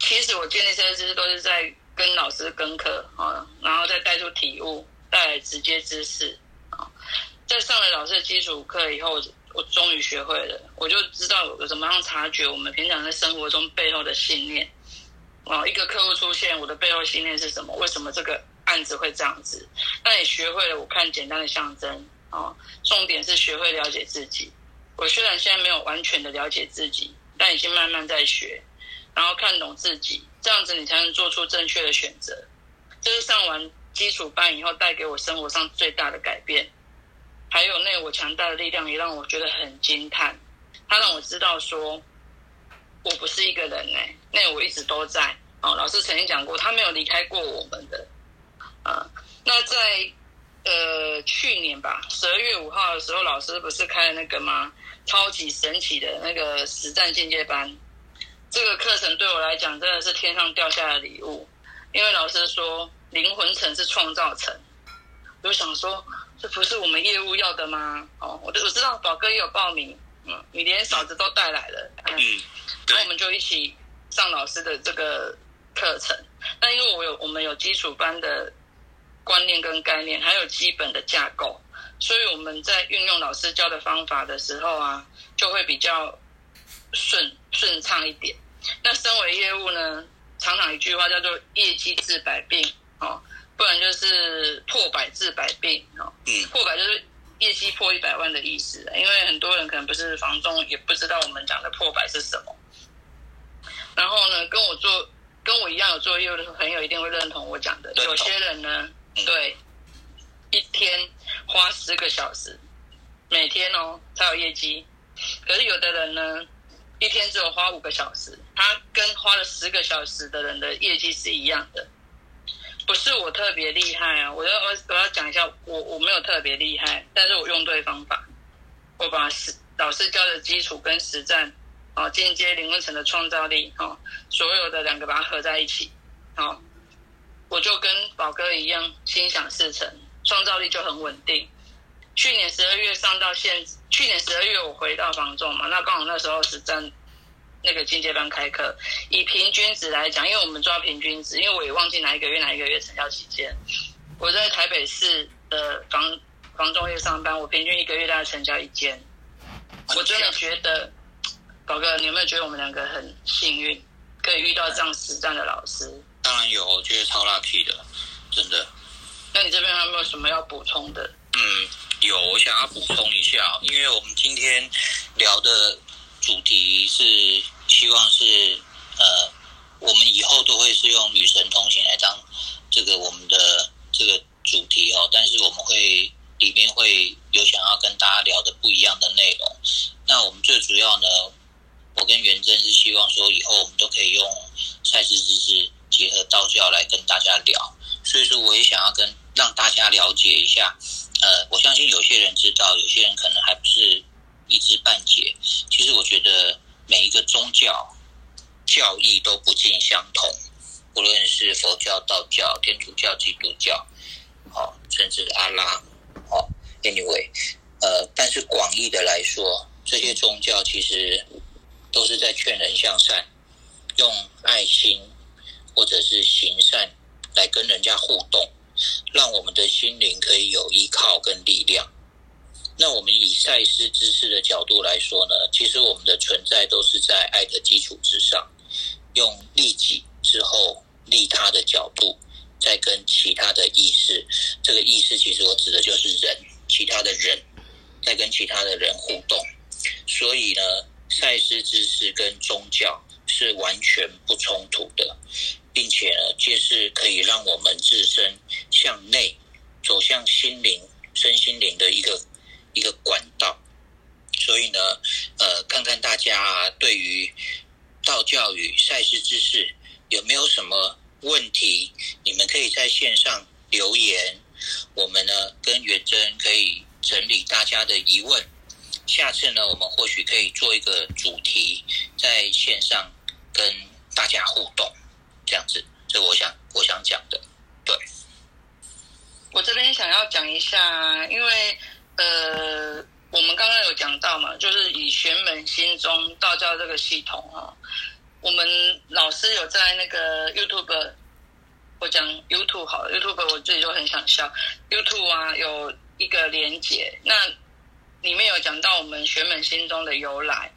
B: 其实我建立赛事都是在跟老师跟课啊，然后再带出体悟，带来直接知识啊。在上了老师的基础课以后，我终于学会了，我就知道有怎么样察觉我们平常在生活中背后的信念。啊，一个客户出现，我的背后信念是什么？为什么这个案子会这样子？那也学会了，我看简单的象征。哦，重点是学会了解自己。我虽然现在没有完全的了解自己，但已经慢慢在学，然后看懂自己，这样子你才能做出正确的选择。这是上完基础班以后带给我生活上最大的改变。还有那我强大的力量也让我觉得很惊叹，他让我知道说，我不是一个人哎，那我一直都在。哦，老师曾经讲过，他没有离开过我们的。啊，那在。呃，去年吧，十二月五号的时候，老师不是开了那个吗？超级神奇的那个实战进阶班。这个课程对我来讲真的是天上掉下的礼物，因为老师说灵魂层是创造层。我就想说，这不是我们业务要的吗？哦，我我知道宝哥也有报名，嗯，你连嫂子都带来了，嗯，然后我们就一起上老师的这个课程。那因为我有我们有基础班的。观念跟概念，还有基本的架构，所以我们在运用老师教的方法的时候啊，就会比较顺顺畅一点。那身为业务呢，常常一句话叫做“业绩治百病”哦，不然就是“破百治百病”哦。
A: 嗯，
B: 破百就是业绩破一百万的意思，因为很多人可能不是房东，也不知道我们讲的破百是什么。然后呢，跟我做跟我一样有做业务的朋友一定会认同我讲的。有些人呢，
A: 嗯
B: 对，一天花十个小时，每天哦才有业绩。可是有的人呢，一天只有花五个小时，他跟花了十个小时的人的业绩是一样的。不是我特别厉害啊，我要我我要讲一下，我我没有特别厉害，但是我用对方法，我把实老师教的基础跟实战，哦，进阶灵魂层的创造力，哦，所有的两个把它合在一起，哦，我就跟宝哥一样心想事成，创造力就很稳定。去年十二月上到现，去年十二月我回到房中嘛，那刚好那时候是正那个进阶班开课，以平均值来讲，因为我们抓平均值，因为我也忘记哪一个月哪一个月成交期间，我在台北市的房房中业上班，我平均一个月大概成交一间，我真的觉得，宝哥，你有没有觉得我们两个很幸运，可以遇到这样实战的老师？
A: 当然有，我觉得超 lucky 的，真的。
B: 那你这边还有没有什么要补充的？
A: 嗯，有，我想要补充一下，因为我们今天聊的主题是希望是呃，我们以后都会是用与神同行来当这个我们的这个主题哦，但是我们会里面会有想要跟大家聊的不一样的内容。那我们最主要呢，我跟元真是希望说以后我们都可以用赛事知识结合道教来跟大家聊，所以说我也想要跟让大家了解一下。呃，我相信有些人知道，有些人可能还不是一知半解。其实我觉得每一个宗教教义都不尽相同，无论是佛教、道教、天主教、基督教，好、甚至阿拉，好、anyway，呃，但是广义的来说，这些宗教其实都是在劝人向善，用爱心或者是行善来跟人家互动。让我们的心灵可以有依靠跟力量。那我们以赛斯知识的角度来说呢，其实我们的存在都是在爱的基础之上，用利己之后利他的角度，再跟其他的意识，这个意识其实我指的就是人，其他的人，在跟其他的人互动。所以呢，赛斯知识跟宗教是完全不冲突的。并且呢，皆是可以让我们自身向内走向心灵、身心灵的一个一个管道。所以呢，呃，看看大家对于道教与赛事知识有没有什么问题，你们可以在线上留言，我们呢跟元真可以整理大家的疑问。下次呢，我们或许可以做一个主题，在线上跟大家互动。这样子，这我想我想讲的，对。
B: 我这边想要讲一下，因为呃，我们刚刚有讲到嘛，就是以玄门心中道教这个系统哈，我们老师有在那个 YouTube，我讲 YouTube 好了，YouTube 我自己就很想笑，YouTube 啊有一个连结，那里面有讲到我们玄门心中的由来。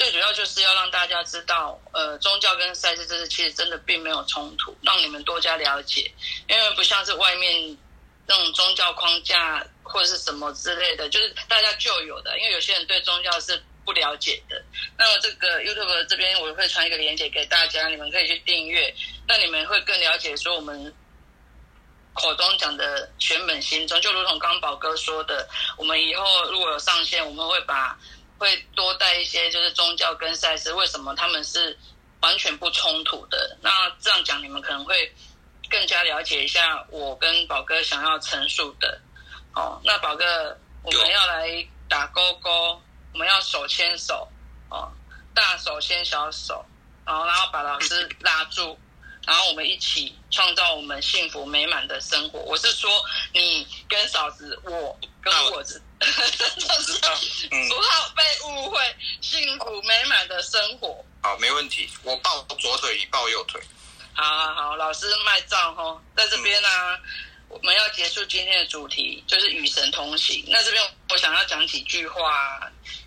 B: 最主要就是要让大家知道，呃，宗教跟赛事知识其实真的并没有冲突，让你们多加了解，因为不像是外面那种宗教框架或者是什么之类的，就是大家就有的。因为有些人对宗教是不了解的。那么这个 YouTube 这边我会传一个链接给大家，你们可以去订阅，那你们会更了解说我们口中讲的全本心中，就如同刚宝哥说的，我们以后如果有上线，我们会把。会多带一些，就是宗教跟赛事，为什么他们是完全不冲突的？那这样讲，你们可能会更加了解一下我跟宝哥想要陈述的。哦，那宝哥，我们要来打勾勾，我们要手牵手，哦，大手牵小手，然后然后把老师拉住，然后我们一起创造我们幸福美满的生活。我是说，你跟嫂子，我跟我 子。不好被误会，幸福美满的生活。
C: 好，没问题。我抱左腿，你抱右腿。
B: 好好好，老师卖账哈，在这边呢，我们要结束今天的主题，就是与神同行。那这边我想要讲几句话，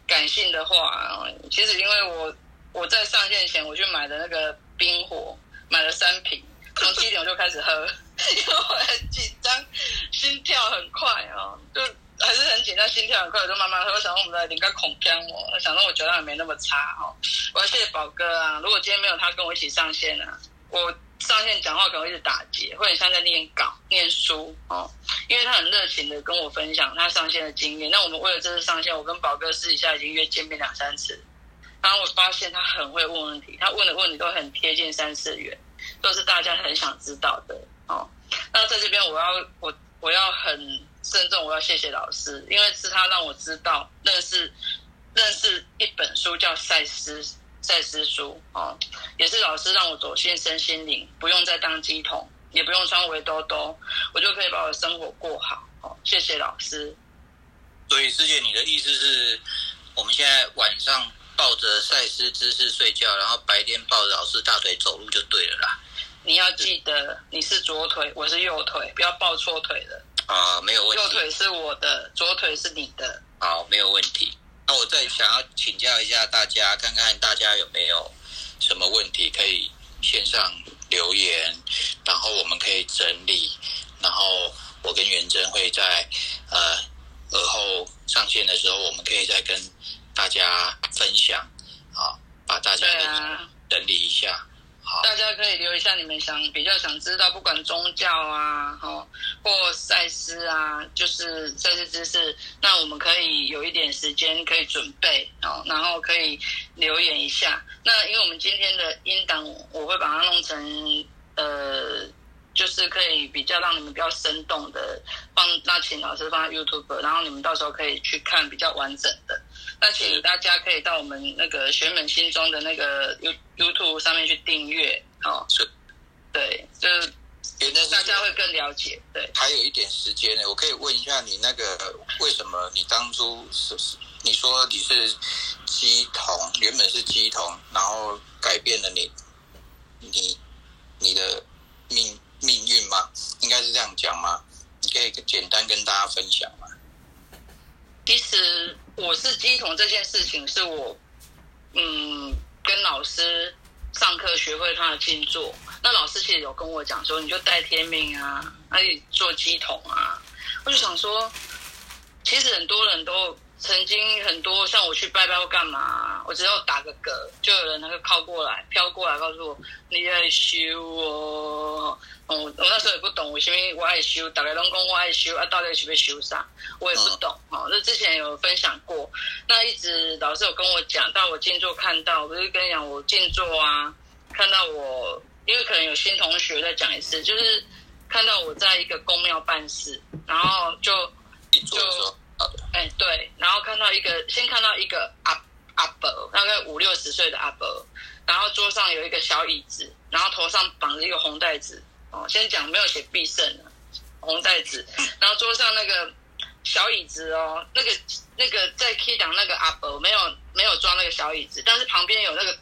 B: 感性的话。其实因为我我在上线前，我去买的那个冰火买了三瓶，从七点我就开始喝，因为我很紧张，心跳很快哦，就还是很紧张，心跳很快，我就慢慢喝。我想说我们的应该恐姜我，我想说我酒量也没那么差哦。我要谢谢宝哥啊，如果今天没有他跟我一起上线啊，我上线讲话可能会一直打结，或者像在念稿、念书哦。因为他很热情的跟我分享他上线的经验。那我们为了这次上线，我跟宝哥私底下已经约见面两三次。然后我发现他很会问问题，他问的问题都很贴近三次元，都是大家很想知道的哦。那在这边我要我我要很慎重，我要谢谢老师，因为是他让我知道认识认识一本书叫《赛斯赛斯书》哦，也是老师让我走进身心灵，不用再当鸡桶，也不用穿围兜兜，我就可以把我的生活过好哦。谢谢老师。
A: 所以师姐，你的意思是我们现在晚上？抱着赛斯姿势睡觉，然后白天抱着老师大腿走路就对了啦。
B: 你要记得，你是左腿，我是右腿，不要抱错腿了。
A: 啊，没有问题。
B: 右腿是我的，左腿是你的。
A: 好，没有问题。那我再想要请教一下大家，看看大家有没有什么问题可以线上留言，然后我们可以整理，然后我跟元珍会在呃而后上线的时候，我们可以再跟。大家分享，啊，把大家整理一下，
B: 大家可以留一下你们想比较想知道，不管宗教啊，哈，或赛斯啊，就是赛斯知识，那我们可以有一点时间可以准备，哦，然后可以留言一下。那因为我们今天的音档，我会把它弄成，呃。就是可以比较让你们比较生动的放，那请老师放在 YouTube，然后你们到时候可以去看比较完整的。那请大家可以到我们那个学门心中的那个 You YouTube 上面去订阅，哦，是，对，就是大家会更了解。对，
A: 还有一点时间呢，我可以问一下你那个为什么你当初是你说你是鸡童，原本是鸡童，然后改变了你你你的命。命运吗？应该是这样讲吗？你可以简单跟大家分享吗？
B: 其实我是鸡桶这件事情，是我嗯跟老师上课学会他的静坐。那老师其实有跟我讲说，你就带天命啊，可以做鸡桶啊。我就想说，其实很多人都。曾经很多像我去拜拜或干嘛，我只要打个嗝，就有人那个靠过来、飘过来，告诉我你爱修哦。哦，我那时候也不懂，我因为我爱修，大概拢讲我爱修啊，到底是不修啥，我也不懂。哦，那之前有分享过，那一直老师有跟我讲，到我静坐看到，我就跟你讲我静坐啊，看到我，因为可能有新同学再讲一次，就是看到我在一个公庙办事，然后就就。哎，对，然后看到一个，先看到一个阿阿伯，大概五六十岁的阿伯，然后桌上有一个小椅子，然后头上绑着一个红袋子。哦，先讲没有写必胜的红袋子，然后桌上那个小椅子哦，那个那个在 K 档那个阿伯没有没有装那个小椅子，但是旁边有那个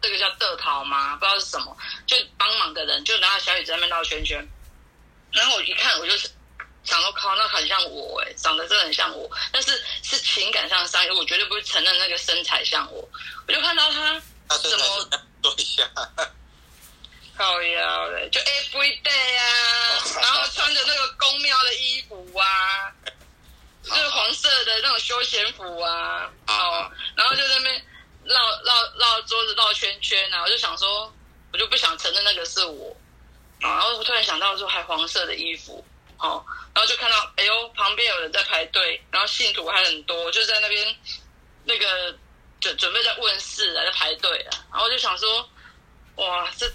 B: 这个叫德桃吗？不知道是什么，就帮忙的人就拿着小椅子在那边绕圈圈，然后我一看，我就是。想说靠，那很像我哎，长得真的很像我，但是是情感上的伤害，我绝对不会承认那个身材像我。我就看到他怎么
A: 说一下，
B: 靠腰嘞，就 every day 啊，然后穿着那个宫庙的衣服啊，就是黄色的那种休闲服啊，哦，然后就在那边绕绕绕桌子绕圈圈啊，我就想说，我就不想承认那个是我，然后我突然想到说，还黄色的衣服。哦，然后就看到，哎呦，旁边有人在排队，然后信徒还很多，就在那边那个准准备在问事啊，在排队啊。然后就想说，哇，这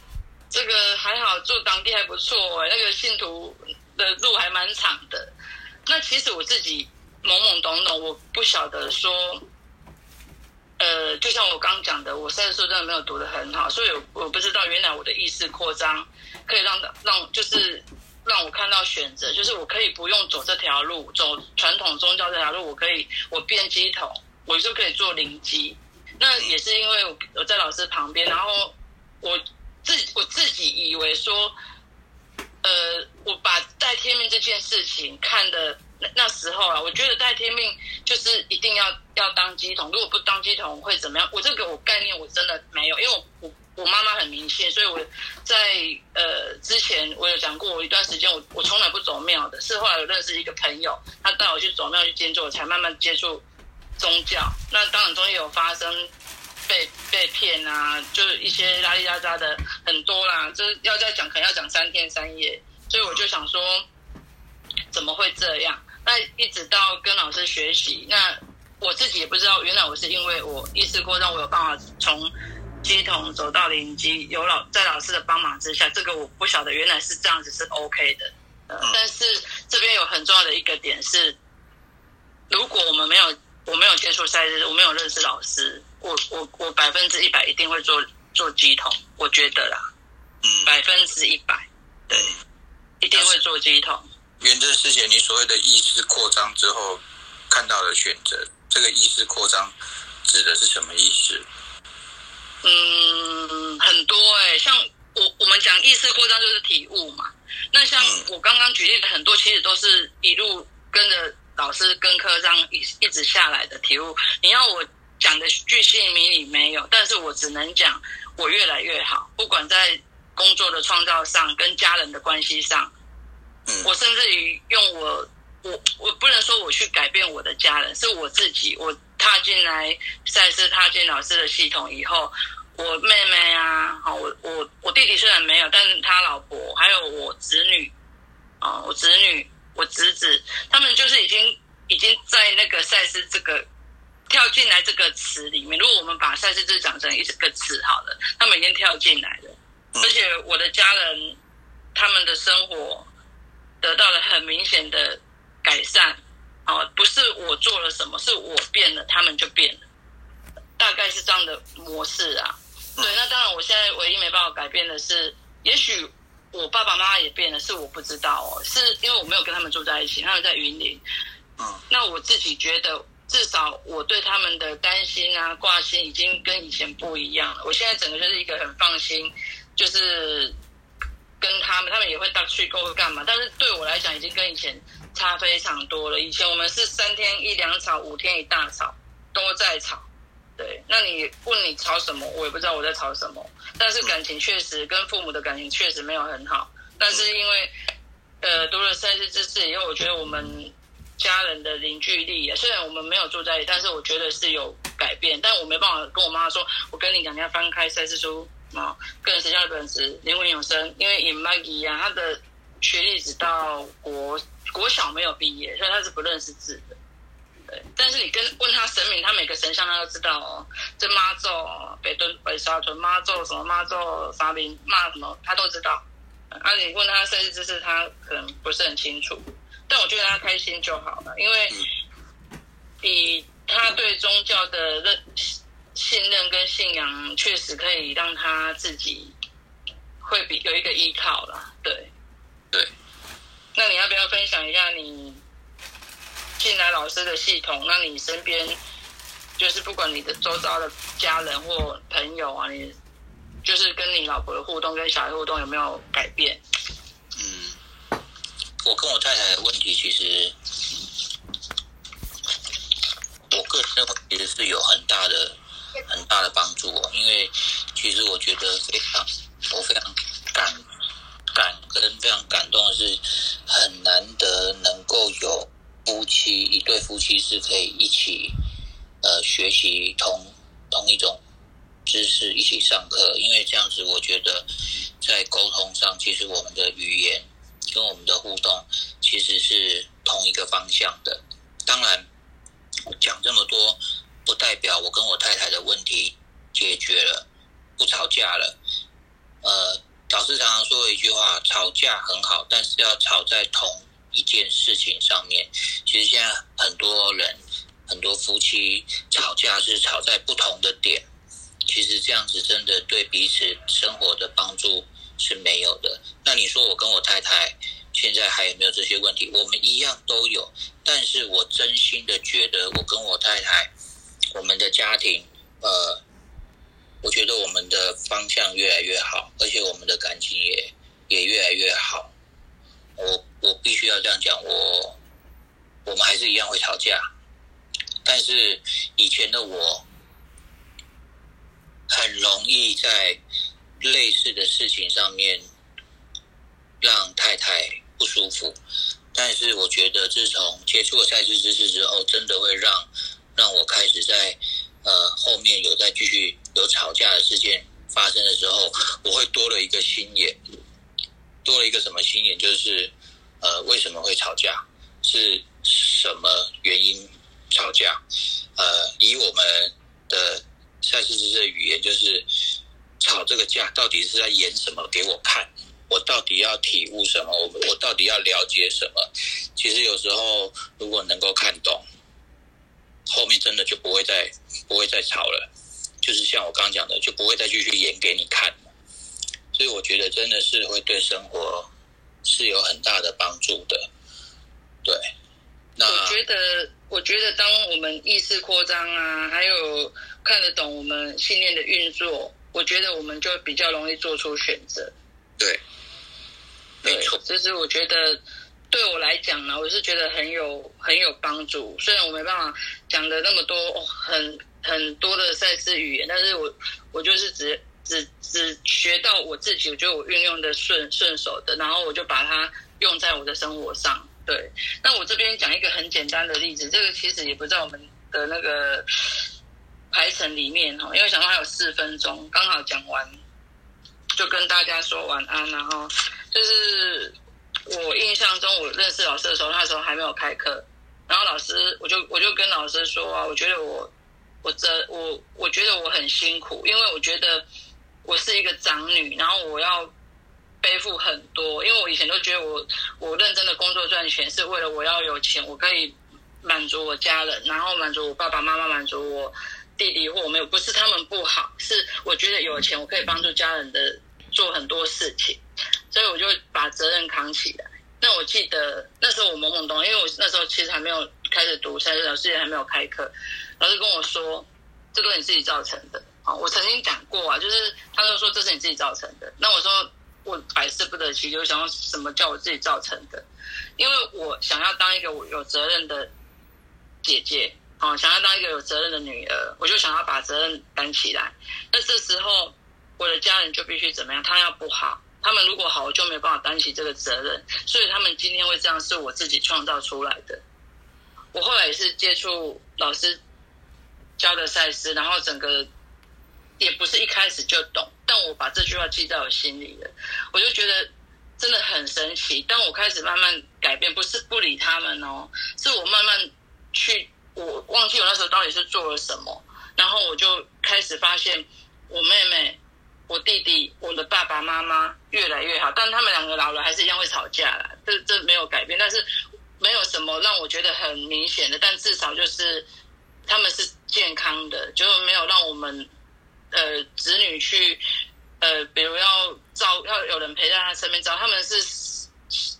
B: 这个还好，做当地还不错，那个信徒的路还蛮长的。那其实我自己懵懵懂懂，我不晓得说，呃，就像我刚讲的，我三十岁真的没有读的很好，所以我我不知道原来我的意识扩张可以让让就是。让我看到选择，就是我可以不用走这条路，走传统宗教这条路，我可以我变鸡头，我就可以做灵机。那也是因为我我在老师旁边，然后我自我自己以为说，呃，我把带天命这件事情看的那那时候啊，我觉得带天命就是一定要要当鸡童，如果不当鸡童会怎么样？我这个我概念我真的没有，因为我我妈妈很迷信，所以我在呃之前我有讲过，我一段时间我我从来不走庙的，是后来有认识一个朋友，他带我去走庙去监座，我才慢慢接触宗教。那当然中间有发生被被骗啊，就是一些拉里拉扎的很多啦，这要再讲可能要讲三天三夜，所以我就想说。怎么会这样？那一直到跟老师学习，那我自己也不知道，原来我是因为我意识过，让我有办法从机筒走到灵机，有老在老师的帮忙之下，这个我不晓得原来是这样子是 OK 的。呃，但是这边有很重要的一个点是，如果我们没有我没有接触赛事，我没有认识老师，我我我百分之一百一定会做做机筒，我觉得啦，
A: 嗯，
B: 百分之一百，对，一定会做机筒。
A: 原真师姐，你所谓的意识扩张之后看到的选择，这个意识扩张指的是什么意思？
B: 嗯，很多哎，像我我们讲意识扩张就是体悟嘛。那像我刚刚举例的很多，其实都是一路跟着老师跟科长一一直下来的体悟。你要我讲的巨细迷你没有，但是我只能讲我越来越好，不管在工作的创造上，跟家人的关系上。我甚至于用我，我我不能说我去改变我的家人，是我自己。我踏进来赛事，踏进老师的系统以后，我妹妹啊，好，我我我弟弟虽然没有，但是他老婆还有我侄女，啊，我侄女，我侄子，他们就是已经已经在那个赛事这个跳进来这个词里面。如果我们把赛事字讲成一个词好了，他们已经跳进来了，而且我的家人他们的生活。得到了很明显的改善，哦，不是我做了什么，是我变了，他们就变了，大概是这样的模式啊。对，那当然，我现在唯一没办法改变的是，也许我爸爸妈妈也变了，是我不知道哦，是因为我没有跟他们住在一起，他们在云林。嗯，那我自己觉得，至少我对他们的担心啊、挂心，已经跟以前不一样了。我现在整个就是一个很放心，就是。跟他们，他们也会到去沟干嘛？但是对我来讲，已经跟以前差非常多了。以前我们是三天一两吵，五天一大吵，都在吵。对，那你问你吵什么，我也不知道我在吵什么。但是感情确实跟父母的感情确实没有很好。但是因为呃读了三次知识以后，我觉得我们家人的凝聚力，虽然我们没有住在一起，但是我觉得是有改变。但我没办法跟我妈妈说，我跟你讲，你要翻开赛事书。啊，个人成交的本质，灵魂永生。因为以 Maggie 啊，他的学历只到国国小没有毕业，所以他是不认识字的。对，但是你跟问他神明，他每个神像他都知道哦。这妈祖北屯北沙屯妈咒什么妈咒沙林骂什么，他都知道。啊，你问他生日知识，他可能不是很清楚。但我觉得他开心就好了，因为以他对宗教的认。信任跟信仰确实可以让他自己会比有一个依靠啦，对，
A: 对。
B: 那你要不要分享一下你进来老师的系统？那你身边就是不管你的周遭的家人或朋友啊，你就是跟你老婆的互动跟小孩互动有没有改变？
A: 嗯，我跟我太太的问题其实，我个人认为其实是有很大的。很大的帮助哦，因为其实我觉得非常，我非常感感跟非常感动的是，很难得能够有夫妻一对夫妻是可以一起呃学习同同一种知识，一起上课，因为这样子我觉得在沟通上，其实我们的语言跟我们的互动其实是同一个方向的。当然，讲这么多。不代表我跟我太太的问题解决了，不吵架了。呃，老师常常说一句话：吵架很好，但是要吵在同一件事情上面。其实现在很多人、很多夫妻吵架是吵在不同的点。其实这样子真的对彼此生活的帮助是没有的。那你说我跟我太太现在还有没有这些问题？我们一样都有，但是我真心的觉得我跟我太太。我们的家庭，呃，我觉得我们的方向越来越好，而且我们的感情也也越来越好。我我必须要这样讲，我我们还是一样会吵架。但是以前的我，很容易在类似的事情上面让太太不舒服。但是我觉得，自从接触了赛事知识之后，真的会让让我开始在呃后面有再继续有吵架的事件发生的时候，我会多了一个心眼，多了一个什么心眼？就是呃为什么会吵架？是什么原因吵架？呃，以我们的赛事知识的语言，就是吵这个架到底是在演什么给我看？我到底要体悟什么？我我到底要了解什么？其实有时候如果能够看懂，后面真的就不会再不会再吵了。就是像我刚刚讲的，就不会再继续演给你看。所以我觉得真的是会对生活是有很大的帮助的。对，那
B: 我觉得，我觉得当我们意识扩张啊，还有看得懂我们信念的运作，我觉得我们就比较容易做出选择。
A: 对，没
B: 对
A: 错，，
B: 这是我觉得对我来讲呢，我是觉得很有很有帮助。虽然我没办法讲的那么多、哦、很很多的赛事语言，但是我我就是只只只学到我自己，我觉得我运用的顺顺手的，然后我就把它用在我的生活上。对，那我这边讲一个很简单的例子，这个其实也不在我们的那个排程里面哈，因为想到还有四分钟，刚好讲完，就跟大家说晚安，然后就是我印象中，我认识老师的时候，那时候还没有开课，然后老师我就我就跟老师说啊，我觉得我我这我我觉得我很辛苦，因为我觉得我是一个长女，然后我要背负很多，因为我以前都觉得我我认真的工作赚钱是为了我要有钱，我可以满足我家人，然后满足我爸爸妈妈，满足我弟弟或我没有，不是他们不好，是我觉得有钱我可以帮助家人的做很多事情，所以我就把责任扛起来。那我记得那时候我懵懵懂，因为我那时候其实还没有开始读赛事，老师也还没有开课，老师跟我说这都是你自己造成的。啊，我曾经讲过啊，就是他就说这是你自己造成的。那我说我百思不得其解，我想要什么叫我自己造成的？因为我想要当一个我有责任的姐姐，啊，想要当一个有责任的女儿，我就想要把责任担起来。那这时候我的家人就必须怎么样？他要不好，他们如果好，我就没办法担起这个责任。所以他们今天会这样，是我自己创造出来的。我后来也是接触老师教的赛事，然后整个也不是一开始就懂，但我把这句话记在我心里了，我就觉得真的很神奇。当我开始慢慢改变，不是不理他们哦，是我慢慢去，我忘记我那时候到底是做了什么，然后我就开始发现我妹妹、我弟弟、我的爸爸妈妈越来越好，但他们两个老了还是一样会吵架啦，这这没有改变，但是没有什么让我觉得很明显的，但至少就是他们是健康的，就是没有让我们呃子女去呃，比如要照要有人陪在他身边照，他们是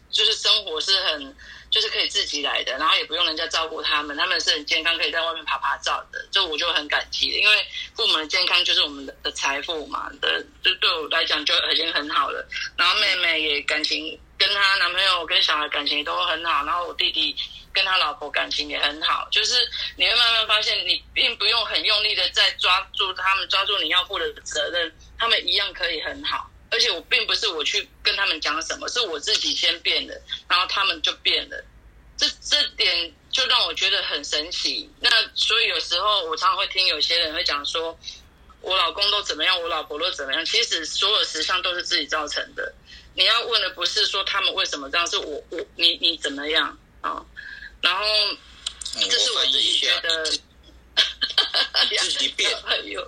B: 就是生活是很就是可以自己来的，然后也不用人家照顾他们，他们是很健康，可以在外面爬爬照的，就我就很感激，因为父母的健康就是我们的的财富嘛，的就对我来讲就已经很好了。然后妹妹也感情跟她男朋友跟小孩感情都很好，然后我弟弟跟他老婆感情也很好，就是你会慢慢发现，你并不用很用力的在抓住他们，抓住你要负的责任，他们一样可以很好。而且我并不是我去跟他们讲什么，是我自己先变了，然后他们就变了。这这点就让我觉得很神奇。那所以有时候我常常会听有些人会讲说，我老公都怎么样，我老婆都怎么样。其实所有实相都是自己造成的。你要问的不是说他们为什么这样，是我我你你怎么样啊？然后
A: 嗯
B: 这是我自己觉得，
A: 你自己变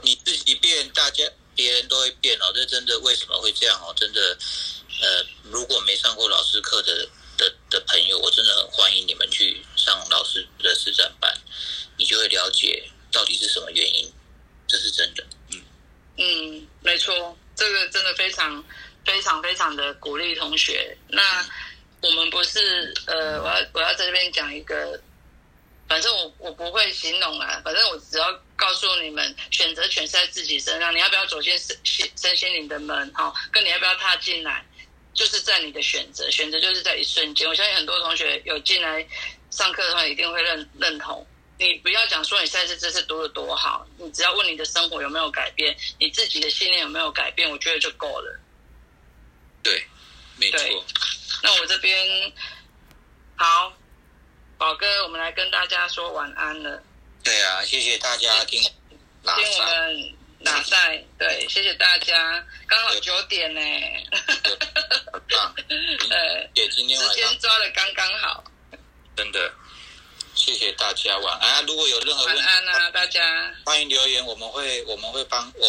A: 你自己变，大家别人都会变哦。这真的为什么会这样哦？真的，呃，如果没上过老师课的的的朋友，我真的很欢迎你们去上老师的实战班，你就会了解到底是什么原因。这是真的，嗯，
B: 嗯，没错，这个真的非常非常非常的鼓励同学。那我们不是呃，我要我要在这边讲一个，反正我我不会形容啊，反正我只要告诉你们，选择权是在自己身上，你要不要走进身心身心灵的门哈、跟你要不要踏进来，就是在你的选择，选择就是在一瞬间。我相信很多同学有进来上课的话一定会认认同。你不要讲说你赛事知识读的多好，你只要问你的生活有没有改变，你自己的信念有没有改变，我觉得就够了。
A: 对，没错。
B: 那我这边好，宝哥，我们来跟大家说晚安了。
A: 对啊，谢谢大家听听
B: 我们拉赛？对，谢谢大家，刚好九点呢。
A: 呃，对，今天晚
B: 上时间抓的刚刚好。
A: 真的，谢谢大家，晚安。如果有任何问题，
B: 晚安啊，大家
A: 欢迎留言，我们会我们会帮我会。